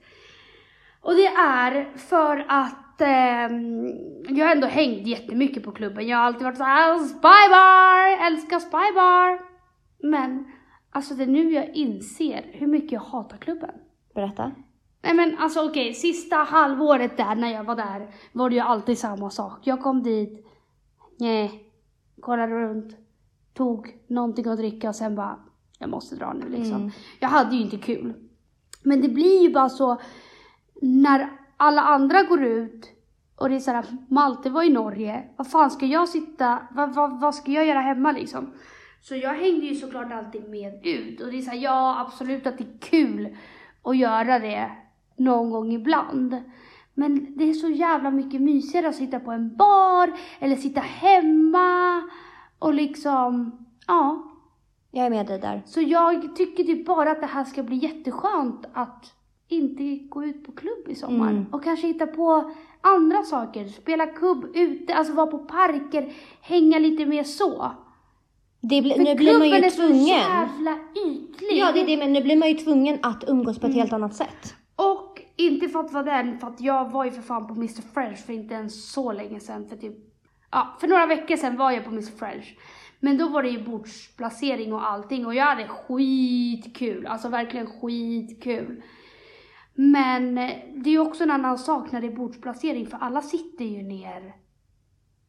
[SPEAKER 2] Och det är för att ehm, jag har ändå hängt jättemycket på klubben. Jag har alltid varit så här, spybar, älskar spybar. Men alltså det är nu jag inser hur mycket jag hatar klubben.
[SPEAKER 1] Berätta.
[SPEAKER 2] Nej men alltså okej, sista halvåret där när jag var där var det ju alltid samma sak. Jag kom dit, nej, kollade runt, tog någonting att dricka och sen bara, jag måste dra nu liksom.
[SPEAKER 1] Mm.
[SPEAKER 2] Jag hade ju inte kul. Men det blir ju bara så när alla andra går ut och det är såhär, Malte var i Norge, vad fan ska jag sitta, vad, vad, vad ska jag göra hemma liksom? Så jag hängde ju såklart alltid med ut och det är såhär, ja absolut att det är kul att göra det någon gång ibland. Men det är så jävla mycket mysigare att sitta på en bar eller sitta hemma och liksom, ja.
[SPEAKER 1] Jag är med dig där.
[SPEAKER 2] Så jag tycker typ bara att det här ska bli jätteskönt att inte gå ut på klubb i sommar.
[SPEAKER 1] Mm.
[SPEAKER 2] Och kanske hitta på andra saker. Spela kubb ute, alltså vara på parker, hänga lite mer så.
[SPEAKER 1] Det
[SPEAKER 2] För
[SPEAKER 1] nu blir man ju
[SPEAKER 2] är så
[SPEAKER 1] tvungen.
[SPEAKER 2] jävla ytlig.
[SPEAKER 1] Ja, det är det, men nu blir man ju tvungen att umgås på ett helt annat sätt.
[SPEAKER 2] Och inte för att vara den, för att jag var ju för fan på Mr French för inte ens så länge sedan. För typ, ja, för några veckor sedan var jag på Mr French. Men då var det ju bordsplacering och allting och jag hade skitkul, alltså verkligen skitkul. Men det är ju också en annan sak när det är bordsplacering för alla sitter ju ner.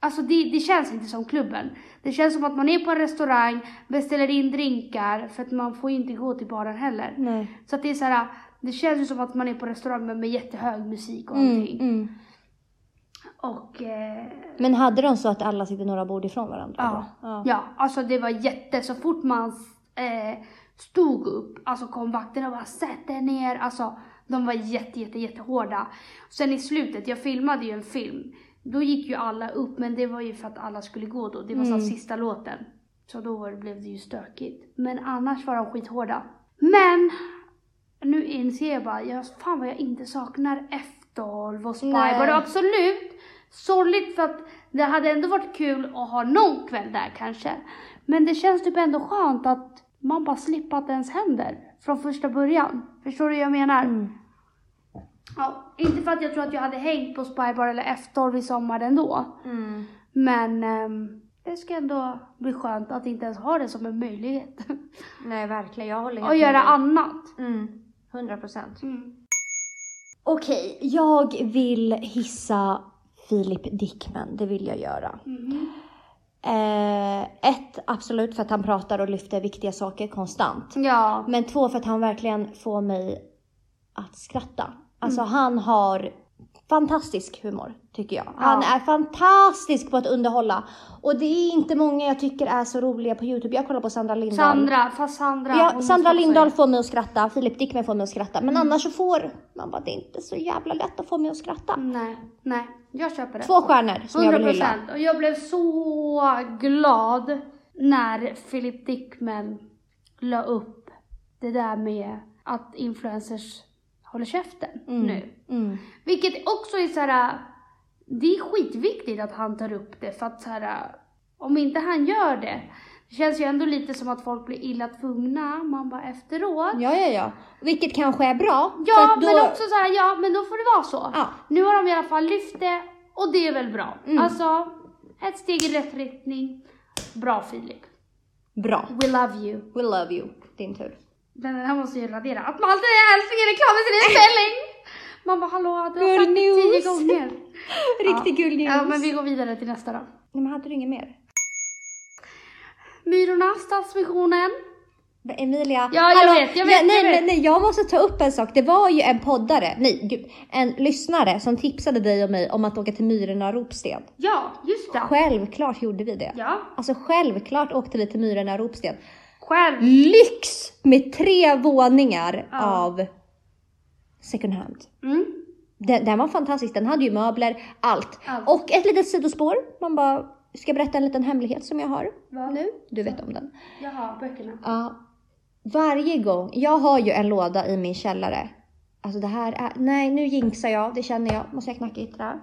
[SPEAKER 2] Alltså det, det känns inte som klubben. Det känns som att man är på en restaurang, beställer in drinkar för att man får inte gå till baren heller.
[SPEAKER 1] Nej.
[SPEAKER 2] Så att det är så här, det känns ju som att man är på restaurang med, med jättehög musik och
[SPEAKER 1] Mm,
[SPEAKER 2] allting.
[SPEAKER 1] mm.
[SPEAKER 2] Och eh,
[SPEAKER 1] Men hade de så att alla sitter några bord ifrån varandra?
[SPEAKER 2] ja,
[SPEAKER 1] ja.
[SPEAKER 2] ja, alltså det var jätte, så fort man eh, stod upp, alltså kom vakterna och bara sätt er ner, alltså de var jätte, jätte, jättehårda. Sen i slutet, jag filmade ju en film, då gick ju alla upp, men det var ju för att alla skulle gå då, det var så
[SPEAKER 1] Mm.
[SPEAKER 2] sista låten. Så då var, blev det ju stökigt. Men annars var de skithårda. Men nu inser jag bara, jag, fan vad jag inte saknar F12 och Spybar.
[SPEAKER 1] Nej.
[SPEAKER 2] Och absolut, sorgligt för att det hade ändå varit kul att ha någon kväll där kanske. Men det känns typ ändå skönt att man bara slipper att det ens händer från första början. Förstår du vad jag menar?
[SPEAKER 1] Mm.
[SPEAKER 2] Ja, inte för att jag tror att jag hade hängt på Spybar eller F12 i sommar ändå.
[SPEAKER 1] Mm.
[SPEAKER 2] Men ehm, det ska ändå bli skönt att inte ens ha det som en möjlighet.
[SPEAKER 1] Nej, verkligen. Jag håller helt
[SPEAKER 2] och göra annat.
[SPEAKER 1] Mm. 100 procent.
[SPEAKER 2] Mm.
[SPEAKER 1] Okej, jag vill hissa Filip Dickman. Det vill jag göra.
[SPEAKER 2] Mhm.
[SPEAKER 1] Eh, ett, absolut för att han pratar och lyfter viktiga saker konstant.
[SPEAKER 2] Ja.
[SPEAKER 1] Men två, för att han verkligen får mig att skratta. Alltså
[SPEAKER 2] Mm.
[SPEAKER 1] han har fantastisk humor, tycker jag. Han
[SPEAKER 2] Ja.
[SPEAKER 1] är fantastisk på att underhålla. Och det är inte många jag tycker är så roliga på YouTube. Jag kollar på Sandra Lindahl.
[SPEAKER 2] Sandra, fast Sandra.
[SPEAKER 1] Ja, Sandra Lindahl får mig att skratta, Filip Dickman får mig att skratta.
[SPEAKER 2] Mm.
[SPEAKER 1] Men annars så får man bara, det är inte så jävla lätt att få mig att skratta.
[SPEAKER 2] Nej, nej, jag köper det.
[SPEAKER 1] Två stjärnor som jag
[SPEAKER 2] 100
[SPEAKER 1] vill hylla.
[SPEAKER 2] procent. Och jag blev så glad när Philip Dickman la upp det där med att influencers håller käften nu.
[SPEAKER 1] Mm.
[SPEAKER 2] Vilket också är så här. det är skitviktigt att han tar upp det för att så här, om inte han gör det, det känns ju ändå lite som att folk blir illa tvungna, man bara efteråt.
[SPEAKER 1] Ja, ja, ja. Vilket kanske är bra.
[SPEAKER 2] Ja,
[SPEAKER 1] då...
[SPEAKER 2] men också så här, ja men då får det vara så.
[SPEAKER 1] Ja.
[SPEAKER 2] Nu har de i alla fall lyft det och det är väl bra.
[SPEAKER 1] Mm.
[SPEAKER 2] Alltså, ett steg i rätt riktning. Bra Filip.
[SPEAKER 1] Bra.
[SPEAKER 2] We love you.
[SPEAKER 1] We love you. Din tur.
[SPEAKER 2] Den här måste jag radera. Att älskling reklam i sin inställning. Man bara hallå, du har sagt det tio gånger.
[SPEAKER 1] Riktig
[SPEAKER 2] ja.
[SPEAKER 1] gullnews.
[SPEAKER 2] Ja, men vi går vidare till nästa då.
[SPEAKER 1] Nej, men hade du inget mer?
[SPEAKER 2] Myrorna, Stadsmissionen.
[SPEAKER 1] Emilia,
[SPEAKER 2] Ja, jag vet, jag vet,
[SPEAKER 1] nej,
[SPEAKER 2] jag vet.
[SPEAKER 1] nej, jag måste ta upp en sak. Det var ju en poddare, nej gud, en lyssnare som tipsade dig och mig om att åka till Myrorna Ropsten.
[SPEAKER 2] Ja, just det.
[SPEAKER 1] Självklart gjorde vi det.
[SPEAKER 2] Ja,
[SPEAKER 1] Alltså självklart åkte vi till Myrorna Ropsten.
[SPEAKER 2] Själv.
[SPEAKER 1] Lyx med tre våningar
[SPEAKER 2] Ja.
[SPEAKER 1] av second hand.
[SPEAKER 2] Mm.
[SPEAKER 1] Den, den var fantastisk, den hade ju möbler, allt.
[SPEAKER 2] Allt.
[SPEAKER 1] Och ett litet sidospår. Man bara, ska berätta en liten hemlighet som jag har
[SPEAKER 2] Va?
[SPEAKER 1] nu? Du vet om den.
[SPEAKER 2] Jaha, böckerna.
[SPEAKER 1] Ja. Varje gång, jag har ju en låda i min källare. Alltså det här är, nej nu jinxar jag, det känner jag. Måste jag knacka ett trä?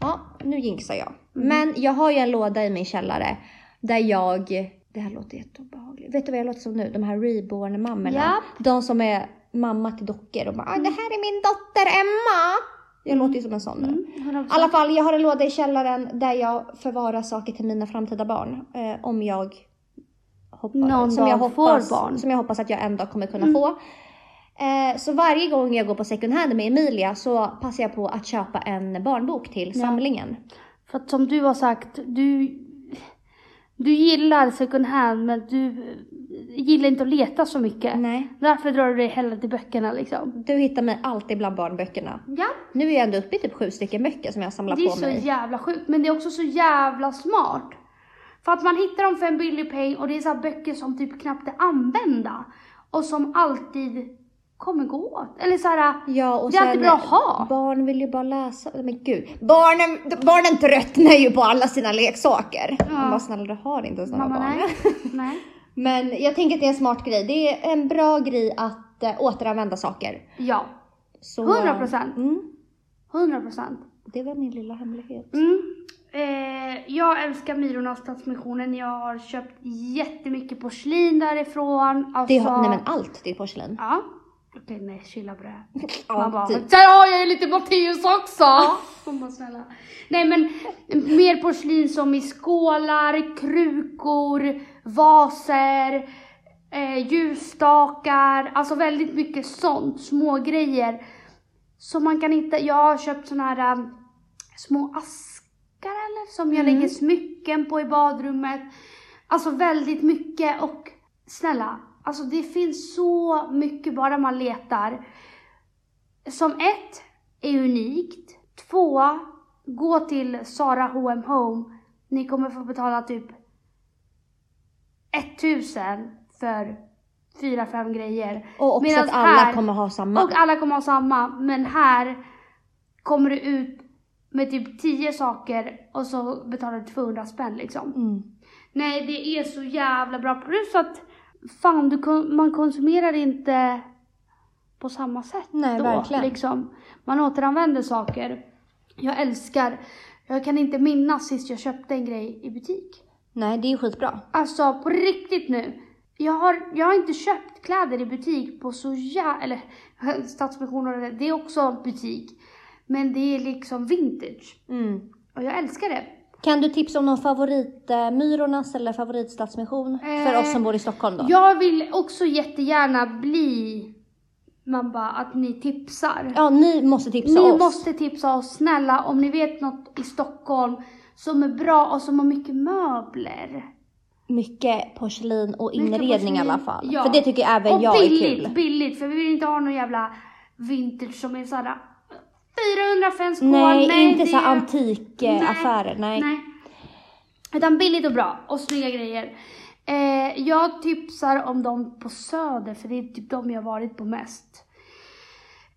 [SPEAKER 1] Ja, nu jinxar jag. Men jag har ju en låda i min källare där jag, det här låter jätteobehagligt. Vet du vad jag låter som nu? De här reborn-mammorna.
[SPEAKER 2] Japp.
[SPEAKER 1] De som är mamma till dockor och bara, "Ah, det här är min dotter Emma. Jag låter ju som en sån nu.
[SPEAKER 2] Mm,
[SPEAKER 1] I alla fall, jag har en låda i källaren där jag förvarar saker till mina framtida barn. Eh, om jag hoppas,
[SPEAKER 2] Någon
[SPEAKER 1] som jag
[SPEAKER 2] dag
[SPEAKER 1] hoppas,
[SPEAKER 2] får barn.
[SPEAKER 1] Som jag hoppas att jag en dag kommer kunna
[SPEAKER 2] Mm.
[SPEAKER 1] få. Eh, så varje gång jag går på second hand med Emilia så passar jag på att köpa en barnbok till
[SPEAKER 2] Ja.
[SPEAKER 1] samlingen.
[SPEAKER 2] För att som du har sagt, du, du gillar second hand men du gillar inte att leta så mycket.
[SPEAKER 1] Nej.
[SPEAKER 2] Därför drar du dig hellre till böckerna liksom.
[SPEAKER 1] Du hittar mig alltid bland barnböckerna.
[SPEAKER 2] Ja.
[SPEAKER 1] Nu är jag ändå uppe i typ sju stycken böcker som jag samlar
[SPEAKER 2] Det är
[SPEAKER 1] på
[SPEAKER 2] så
[SPEAKER 1] mig.
[SPEAKER 2] jävla sjukt, men det är också så jävla smart. För att man hittar dem för en billig peng och det är så här böcker som typ knappt är använda. Och som alltid kommer gå åt. Eller så här,
[SPEAKER 1] Ja, och
[SPEAKER 2] Det är alltid
[SPEAKER 1] sen,
[SPEAKER 2] bra att ha.
[SPEAKER 1] Barn vill ju bara läsa. Men gud. Barnen, barnen tröttnar ju på alla sina leksaker.
[SPEAKER 2] Ja.
[SPEAKER 1] Man bara, snälla du har inte sådana
[SPEAKER 2] mamma
[SPEAKER 1] barn.
[SPEAKER 2] nej. nej.
[SPEAKER 1] Men jag tänker att det är en smart grej. Det är en bra grej att eh, återanvända saker.
[SPEAKER 2] Ja,
[SPEAKER 1] Så,
[SPEAKER 2] 100 procent.
[SPEAKER 1] Mm,
[SPEAKER 2] 100 procent.
[SPEAKER 1] det var min lilla hemlighet.
[SPEAKER 2] Mm. Eh, jag älskar Myrorna och Stadsmissionen. Jag har köpt jättemycket porslin därifrån. Alltså,
[SPEAKER 1] Det har, nej men allt ditt porslin.
[SPEAKER 2] Ja. Okej, nej, chilla på det.
[SPEAKER 1] Ja,
[SPEAKER 2] Man bara,
[SPEAKER 1] typ.
[SPEAKER 2] har jag ju lite Matteus också! Man bara, snälla. Nej men, mer porslin som i skålar, krukor, vaser, eh, ljusstakar, alltså väldigt mycket sånt, små grejer. Som man kan hitta, jag har köpt såna här um, små askar eller som jag
[SPEAKER 1] Mm.
[SPEAKER 2] lägger smycken på i badrummet. Alltså väldigt mycket och snälla, alltså det finns så mycket bara man letar. Som ett, är unikt. Två, gå till Sara H&M Home. Ni kommer få betala typ 1000 för fyra, fem grejer.
[SPEAKER 1] Och också
[SPEAKER 2] Medans
[SPEAKER 1] att alla
[SPEAKER 2] här-
[SPEAKER 1] kommer ha samma.
[SPEAKER 2] Och alla kommer ha samma, men här kommer du ut med typ 10 saker och så betalar du 200 spänn liksom.
[SPEAKER 1] Mm.
[SPEAKER 2] Nej, det är så jävla bra. Plus att fan, du, man konsumerar inte på samma sätt
[SPEAKER 1] Nej,
[SPEAKER 2] då.
[SPEAKER 1] verkligen.
[SPEAKER 2] Liksom. Man återanvänder saker. Jag älskar, jag kan inte minnas sist jag köpte en grej i butik.
[SPEAKER 1] Nej, det är skitbra.
[SPEAKER 2] Alltså på riktigt nu. Jag har, jag har inte köpt kläder i butik på så jävla, eller Stadsmissionen, det är också butik. Men det är liksom vintage.
[SPEAKER 1] Mm.
[SPEAKER 2] Och jag älskar det.
[SPEAKER 1] Kan du tipsa om någon favorit eh, Myrornas eller favorit Stadsmission? för
[SPEAKER 2] Eh,
[SPEAKER 1] oss som bor i Stockholm då.
[SPEAKER 2] Jag vill också jättegärna bli, man bara, att ni tipsar.
[SPEAKER 1] Ja, ni måste tipsa
[SPEAKER 2] Ni
[SPEAKER 1] oss.
[SPEAKER 2] måste tipsa oss, snälla, om ni vet något i Stockholm som är bra och som har mycket möbler.
[SPEAKER 1] Mycket porslin och
[SPEAKER 2] Mycket
[SPEAKER 1] inredning i alla
[SPEAKER 2] porslin,
[SPEAKER 1] fall.
[SPEAKER 2] ja.
[SPEAKER 1] För det tycker även
[SPEAKER 2] och
[SPEAKER 1] jag
[SPEAKER 2] billigt,
[SPEAKER 1] är kul.
[SPEAKER 2] billigt, för vi vill inte ha någon jävla vintage som är såhär 400 för en skål.
[SPEAKER 1] Nej, inte
[SPEAKER 2] det-
[SPEAKER 1] så antikaffärer. Nej.
[SPEAKER 2] Nej. Utan billigt och bra och snygga grejer. Eh, jag tipsar om dem på Söder för det är typ de jag varit på mest.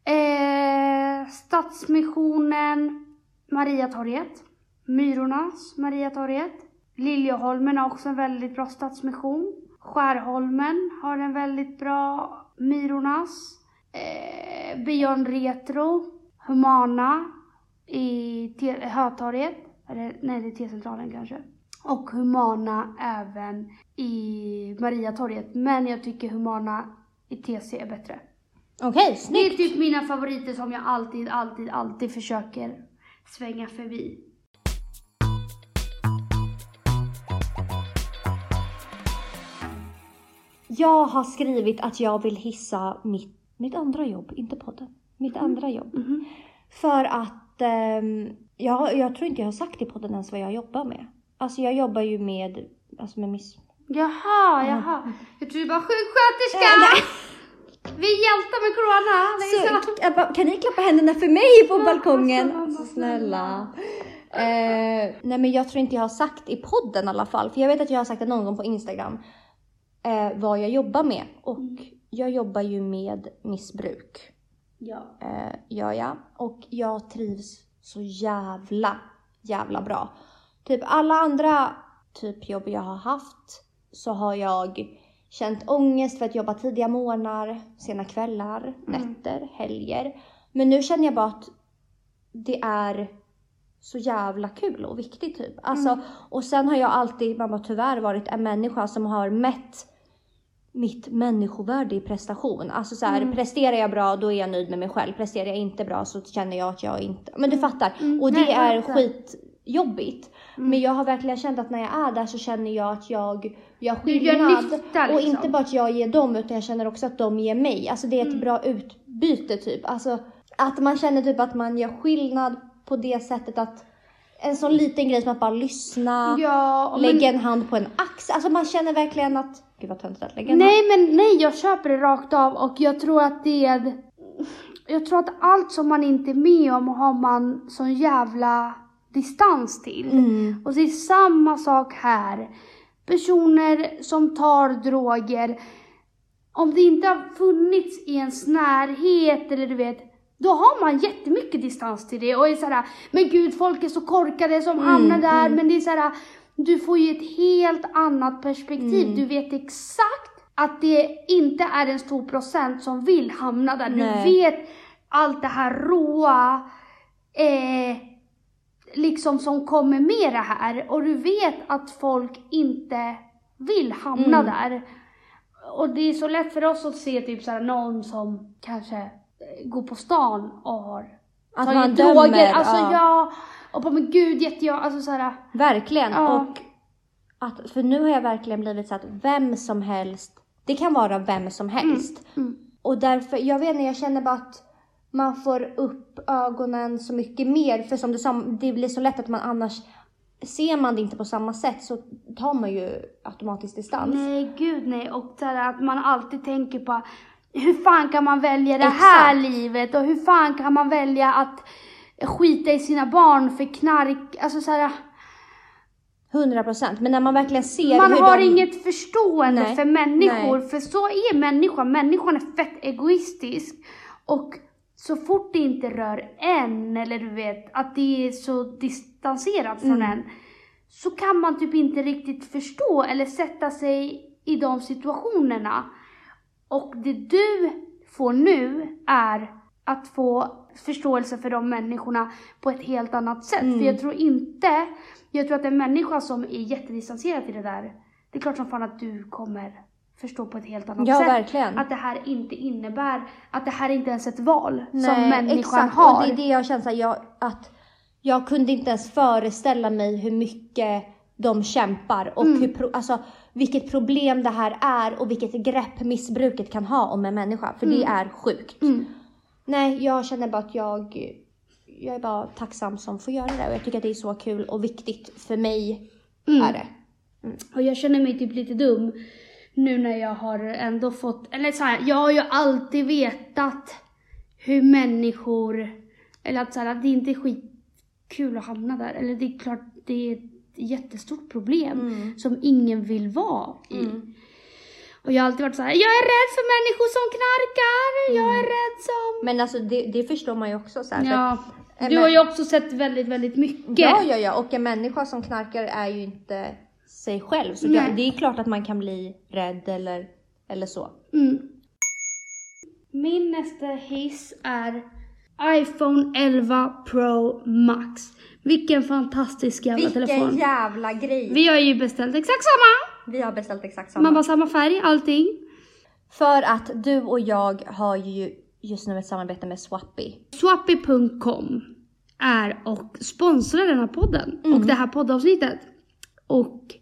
[SPEAKER 2] Eh, Stadsmissionen, Mariatorget. Myrornas Mariatorget. Liljeholmen har också en väldigt bra stadsmission. Skärholmen har en väldigt bra Myrornas. Eh, Beyond Retro. Humana i Hötorget. Eller nej, det är T-centralen kanske. Och Humana även i Mariatorget. Men jag tycker Humana i TC är bättre.
[SPEAKER 1] Okej,
[SPEAKER 2] Det är
[SPEAKER 1] snyggt.
[SPEAKER 2] typ mina favoriter som jag alltid, alltid, alltid försöker svänga förbi.
[SPEAKER 1] Jag har skrivit att jag vill hissa mitt, mitt andra jobb, inte podden. Mitt andra jobb.
[SPEAKER 2] Mhm.
[SPEAKER 1] För att ehm, jag, jag tror inte jag har sagt i podden ens vad jag jobbar med. Alltså jag jobbar ju med, alltså med miss...
[SPEAKER 2] Jaha, jaha. Jag tror du bara sjuksköterska! Vi är hjältar med corona. Så.
[SPEAKER 1] Så, kan ni klappa händerna för mig på balkongen? Alltså, snälla. Eh, nej men jag tror inte jag har sagt i podden i alla fall. För jag vet att jag har sagt det någon gång på Instagram. Eh, vad jag jobbar med. Och jag jobbar ju med missbruk.
[SPEAKER 2] Ja.
[SPEAKER 1] Eh, gör jag. Och jag trivs så jävla, jävla bra. Typ alla andra typ jobb jag har haft så har jag känt ångest för att jobba tidiga morgnar, sena kvällar, nätter, helger. Men nu känner jag bara att det är så jävla kul och viktigt typ. Alltså, och sen har jag alltid, mamma tyvärr varit en människa som har mätt mitt människovärde i prestation. Alltså så här, presterar jag bra då är jag nöjd med mig själv. Presterar jag inte bra så känner jag att jag inte... Men du fattar. Och det
[SPEAKER 2] Nej,
[SPEAKER 1] är skitjobbigt. Men jag har verkligen känt att när jag är där så känner jag att jag gör skillnad. Och
[SPEAKER 2] liksom.
[SPEAKER 1] inte bara att jag ger dem utan jag känner också att de ger mig. Alltså det är ett
[SPEAKER 2] Mm.
[SPEAKER 1] bra utbyte typ. Alltså att man känner typ att man gör skillnad på det sättet att en sån liten grej som att bara lyssna,
[SPEAKER 2] Ja, och
[SPEAKER 1] lägga
[SPEAKER 2] men,
[SPEAKER 1] en hand på en axel. Alltså man känner verkligen att, gud vad töntigt att lägga
[SPEAKER 2] nej men nej, jag köper det rakt av och jag tror att det är, jag tror att allt som man inte är med om har man sån jävla distans till.
[SPEAKER 1] Mm.
[SPEAKER 2] Och det är samma sak här. Personer som tar droger, om det inte har funnits i ens närhet eller du vet, då har man jättemycket distans till det och är såhär, men gud folk är så korkade som hamnar där, men det är såhär, du får ju ett helt annat perspektiv. Du vet exakt att det inte är en stor procent som vill hamna där.
[SPEAKER 1] Nej.
[SPEAKER 2] Du vet allt det här råa, eh, liksom som kommer med det här. Och du vet att folk inte vill hamna
[SPEAKER 1] Mm.
[SPEAKER 2] där. Och det är så lätt för oss att se typ såhär någon som kanske eh, går på stan och har
[SPEAKER 1] Att man
[SPEAKER 2] droger.
[SPEAKER 1] dömer.
[SPEAKER 2] Alltså
[SPEAKER 1] ja.
[SPEAKER 2] Och bara men gud jätte jag, alltså såhär.
[SPEAKER 1] Verkligen.
[SPEAKER 2] Ja.
[SPEAKER 1] Och att, för nu har jag verkligen blivit så att vem som helst, det kan vara vem som helst.
[SPEAKER 2] Mm.
[SPEAKER 1] Och därför, jag vet inte, jag känner bara att man får upp ögonen så mycket mer. För som du sa, det blir så lätt att man annars, ser man det inte på samma sätt så tar man ju automatiskt distans.
[SPEAKER 2] Nej, gud nej. Och så här att man alltid tänker på hur fan kan man välja det här
[SPEAKER 1] Exakt.
[SPEAKER 2] livet och hur fan kan man välja att skita i sina barn för knark. Alltså så här,
[SPEAKER 1] 100 procent. Men när man verkligen ser
[SPEAKER 2] man
[SPEAKER 1] hur
[SPEAKER 2] har
[SPEAKER 1] de...
[SPEAKER 2] inget förstående
[SPEAKER 1] Nej,
[SPEAKER 2] för människor.
[SPEAKER 1] nej.
[SPEAKER 2] För så är människan. Människan är fett egoistisk. Och så fort det inte rör en, eller du vet, att det är så distanserat från
[SPEAKER 1] Mm.
[SPEAKER 2] en, så kan man typ inte riktigt förstå eller sätta sig i de situationerna. Och det du får nu är att få förståelse för de människorna på ett helt annat sätt.
[SPEAKER 1] Mm.
[SPEAKER 2] För jag tror inte, jag tror att en människa som är jättedistanserad till det där, det är klart som fan att du kommer förstå på ett helt annat
[SPEAKER 1] Ja,
[SPEAKER 2] sätt.
[SPEAKER 1] verkligen.
[SPEAKER 2] Att det här inte innebär, att det här inte ens är ett val som
[SPEAKER 1] Nej,
[SPEAKER 2] människan
[SPEAKER 1] exakt.
[SPEAKER 2] har.
[SPEAKER 1] Och det är det jag känner jag, att jag kunde inte ens föreställa mig hur mycket de kämpar och
[SPEAKER 2] Mm.
[SPEAKER 1] hur, alltså, vilket problem det här är och vilket grepp missbruket kan ha om en människa. För det är sjukt.
[SPEAKER 2] Mm.
[SPEAKER 1] Nej, jag känner bara att jag, jag är bara tacksam som får göra det och jag tycker att det är så kul och viktigt för mig
[SPEAKER 2] Mm.
[SPEAKER 1] är det.
[SPEAKER 2] Och jag känner mig typ lite dum nu när jag har ändå fått, eller så här, jag har ju alltid vetat hur människor, eller att, så här, att det inte är skitkul att hamna där. Eller det är klart, det är ett jättestort problem
[SPEAKER 1] Mm.
[SPEAKER 2] som ingen vill vara i.
[SPEAKER 1] Mm.
[SPEAKER 2] Och jag har alltid varit så här, jag är rädd för människor som knarkar, jag är rädd som...
[SPEAKER 1] Men alltså det, det förstår man ju också så här, för
[SPEAKER 2] Ja,
[SPEAKER 1] att-
[SPEAKER 2] du har ju också sett väldigt, väldigt mycket.
[SPEAKER 1] Ja, ja, ja. Och en människa som knarkar är ju inte sig själv. Så det, det är klart att man kan bli rädd eller, eller så.
[SPEAKER 2] Mm. Min nästa hiss är iPhone 11 Pro Max. Vilken fantastisk jävla telefon.
[SPEAKER 1] jävla grej! Vi,
[SPEAKER 2] Vi har ju beställt exakt samma.
[SPEAKER 1] Har beställt exakt samma.
[SPEAKER 2] Man bara samma färg, allting.
[SPEAKER 1] För att du och jag har ju just nu ett samarbete med Swappy.
[SPEAKER 2] Swappy.com är och sponsrar den här podden
[SPEAKER 1] Mm.
[SPEAKER 2] och det här poddavsnittet. Och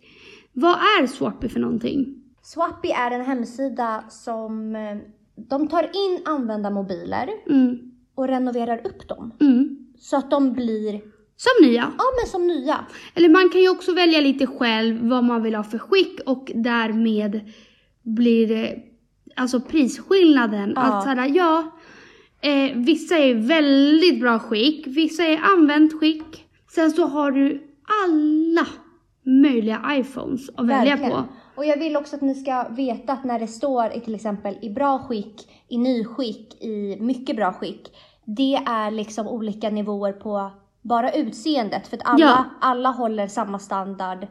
[SPEAKER 2] vad är Swappy för någonting?
[SPEAKER 1] Swappy är en hemsida som eh, de tar in använda mobiler
[SPEAKER 2] Mm.
[SPEAKER 1] och renoverar upp dem.
[SPEAKER 2] Mm.
[SPEAKER 1] Så att de blir,
[SPEAKER 2] Som nya.
[SPEAKER 1] ja men som nya.
[SPEAKER 2] Eller man kan ju också välja lite själv vad man vill ha för skick och därmed blir det alltså prisskillnaden.
[SPEAKER 1] Ja.
[SPEAKER 2] Att såhär, ja, eh, vissa är väldigt bra skick, vissa är använt skick. Sen så har du alla möjliga iPhones att välja
[SPEAKER 1] Verkligen.
[SPEAKER 2] på.
[SPEAKER 1] Och jag vill också att ni ska veta att när det står i till exempel i bra skick, i nyskick, i mycket bra skick. Det är liksom olika nivåer på bara utseendet. För att alla,
[SPEAKER 2] Ja.
[SPEAKER 1] alla håller samma standard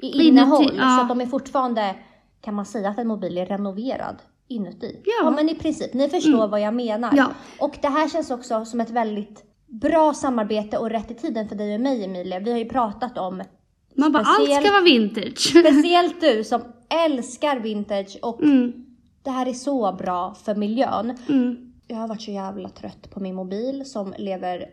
[SPEAKER 1] i
[SPEAKER 2] Inuti,
[SPEAKER 1] innehåll.
[SPEAKER 2] ja.
[SPEAKER 1] Så att de är fortfarande, kan man säga att en mobil är renoverad inuti?
[SPEAKER 2] Ja.
[SPEAKER 1] men i princip, ni förstår vad jag menar.
[SPEAKER 2] Ja.
[SPEAKER 1] Och det här känns också som ett väldigt bra samarbete och rätt i tiden för dig och mig Emilia. Vi har ju pratat om
[SPEAKER 2] Man bara, allt ska vara vintage.
[SPEAKER 1] Speciellt du som älskar vintage och
[SPEAKER 2] Mm,
[SPEAKER 1] det här är så bra för miljön.
[SPEAKER 2] mm,
[SPEAKER 1] Jag har varit så jävla trött på min mobil som lever,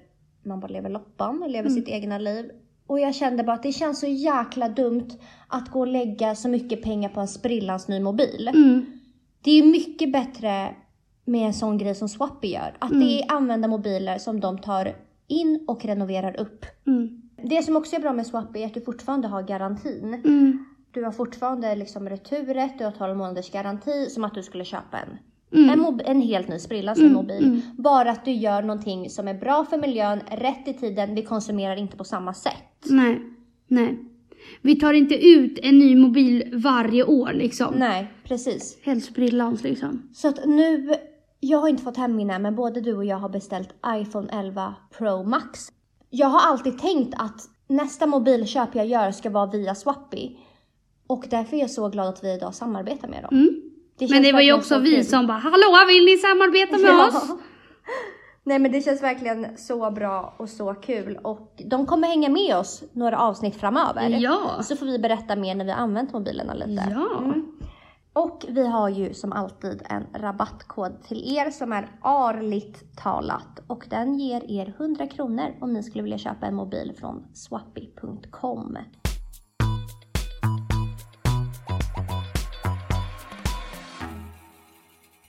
[SPEAKER 1] man bara lever loppan, lever
[SPEAKER 2] Mm.
[SPEAKER 1] sitt egna liv. Och jag kände bara att det känns så jäkla dumt att gå och lägga så mycket pengar på en sprillans ny mobil.
[SPEAKER 2] mm,
[SPEAKER 1] Det är mycket bättre med en sån grej som Swappy gör. Att
[SPEAKER 2] Mm.
[SPEAKER 1] det är använda mobiler som de tar in och renoverar upp.
[SPEAKER 2] mm,
[SPEAKER 1] Det som också är bra med Swappy är att du fortfarande har garantin.
[SPEAKER 2] mm,
[SPEAKER 1] Du har fortfarande liksom returet, du har 12 månaders garanti som att du skulle köpa en,
[SPEAKER 2] mm.
[SPEAKER 1] en, en helt ny sprillans ny
[SPEAKER 2] Mm,
[SPEAKER 1] mobil.
[SPEAKER 2] mm.
[SPEAKER 1] Bara att du gör någonting som är bra för miljön, rätt i tiden, vi konsumerar inte på samma sätt.
[SPEAKER 2] Nej, nej. Vi tar inte ut en ny mobil varje år liksom.
[SPEAKER 1] Nej, precis.
[SPEAKER 2] Helst sprillans liksom.
[SPEAKER 1] Så att nu, jag har inte fått hem mina men både du och jag har beställt iPhone 11 Pro Max. Jag har alltid tänkt att nästa mobilköp jag gör ska vara via Swappy. Och därför är jag så glad att vi idag samarbetar med dem.
[SPEAKER 2] Mm.
[SPEAKER 1] Det
[SPEAKER 2] Men det var ju också
[SPEAKER 1] så
[SPEAKER 2] vi
[SPEAKER 1] kul.
[SPEAKER 2] som bara, hallå vill ni samarbeta med
[SPEAKER 1] Ja.
[SPEAKER 2] oss?
[SPEAKER 1] Nej men det känns verkligen så bra och så kul och de kommer hänga med oss några avsnitt framöver.
[SPEAKER 2] Ja.
[SPEAKER 1] Så får vi berätta mer när vi använt mobilerna lite.
[SPEAKER 2] Ja.
[SPEAKER 1] Mm. Och vi har ju som alltid en rabattkod till er som är arligt talat och den ger er 100 kronor om ni skulle vilja köpa en mobil från swappy.com.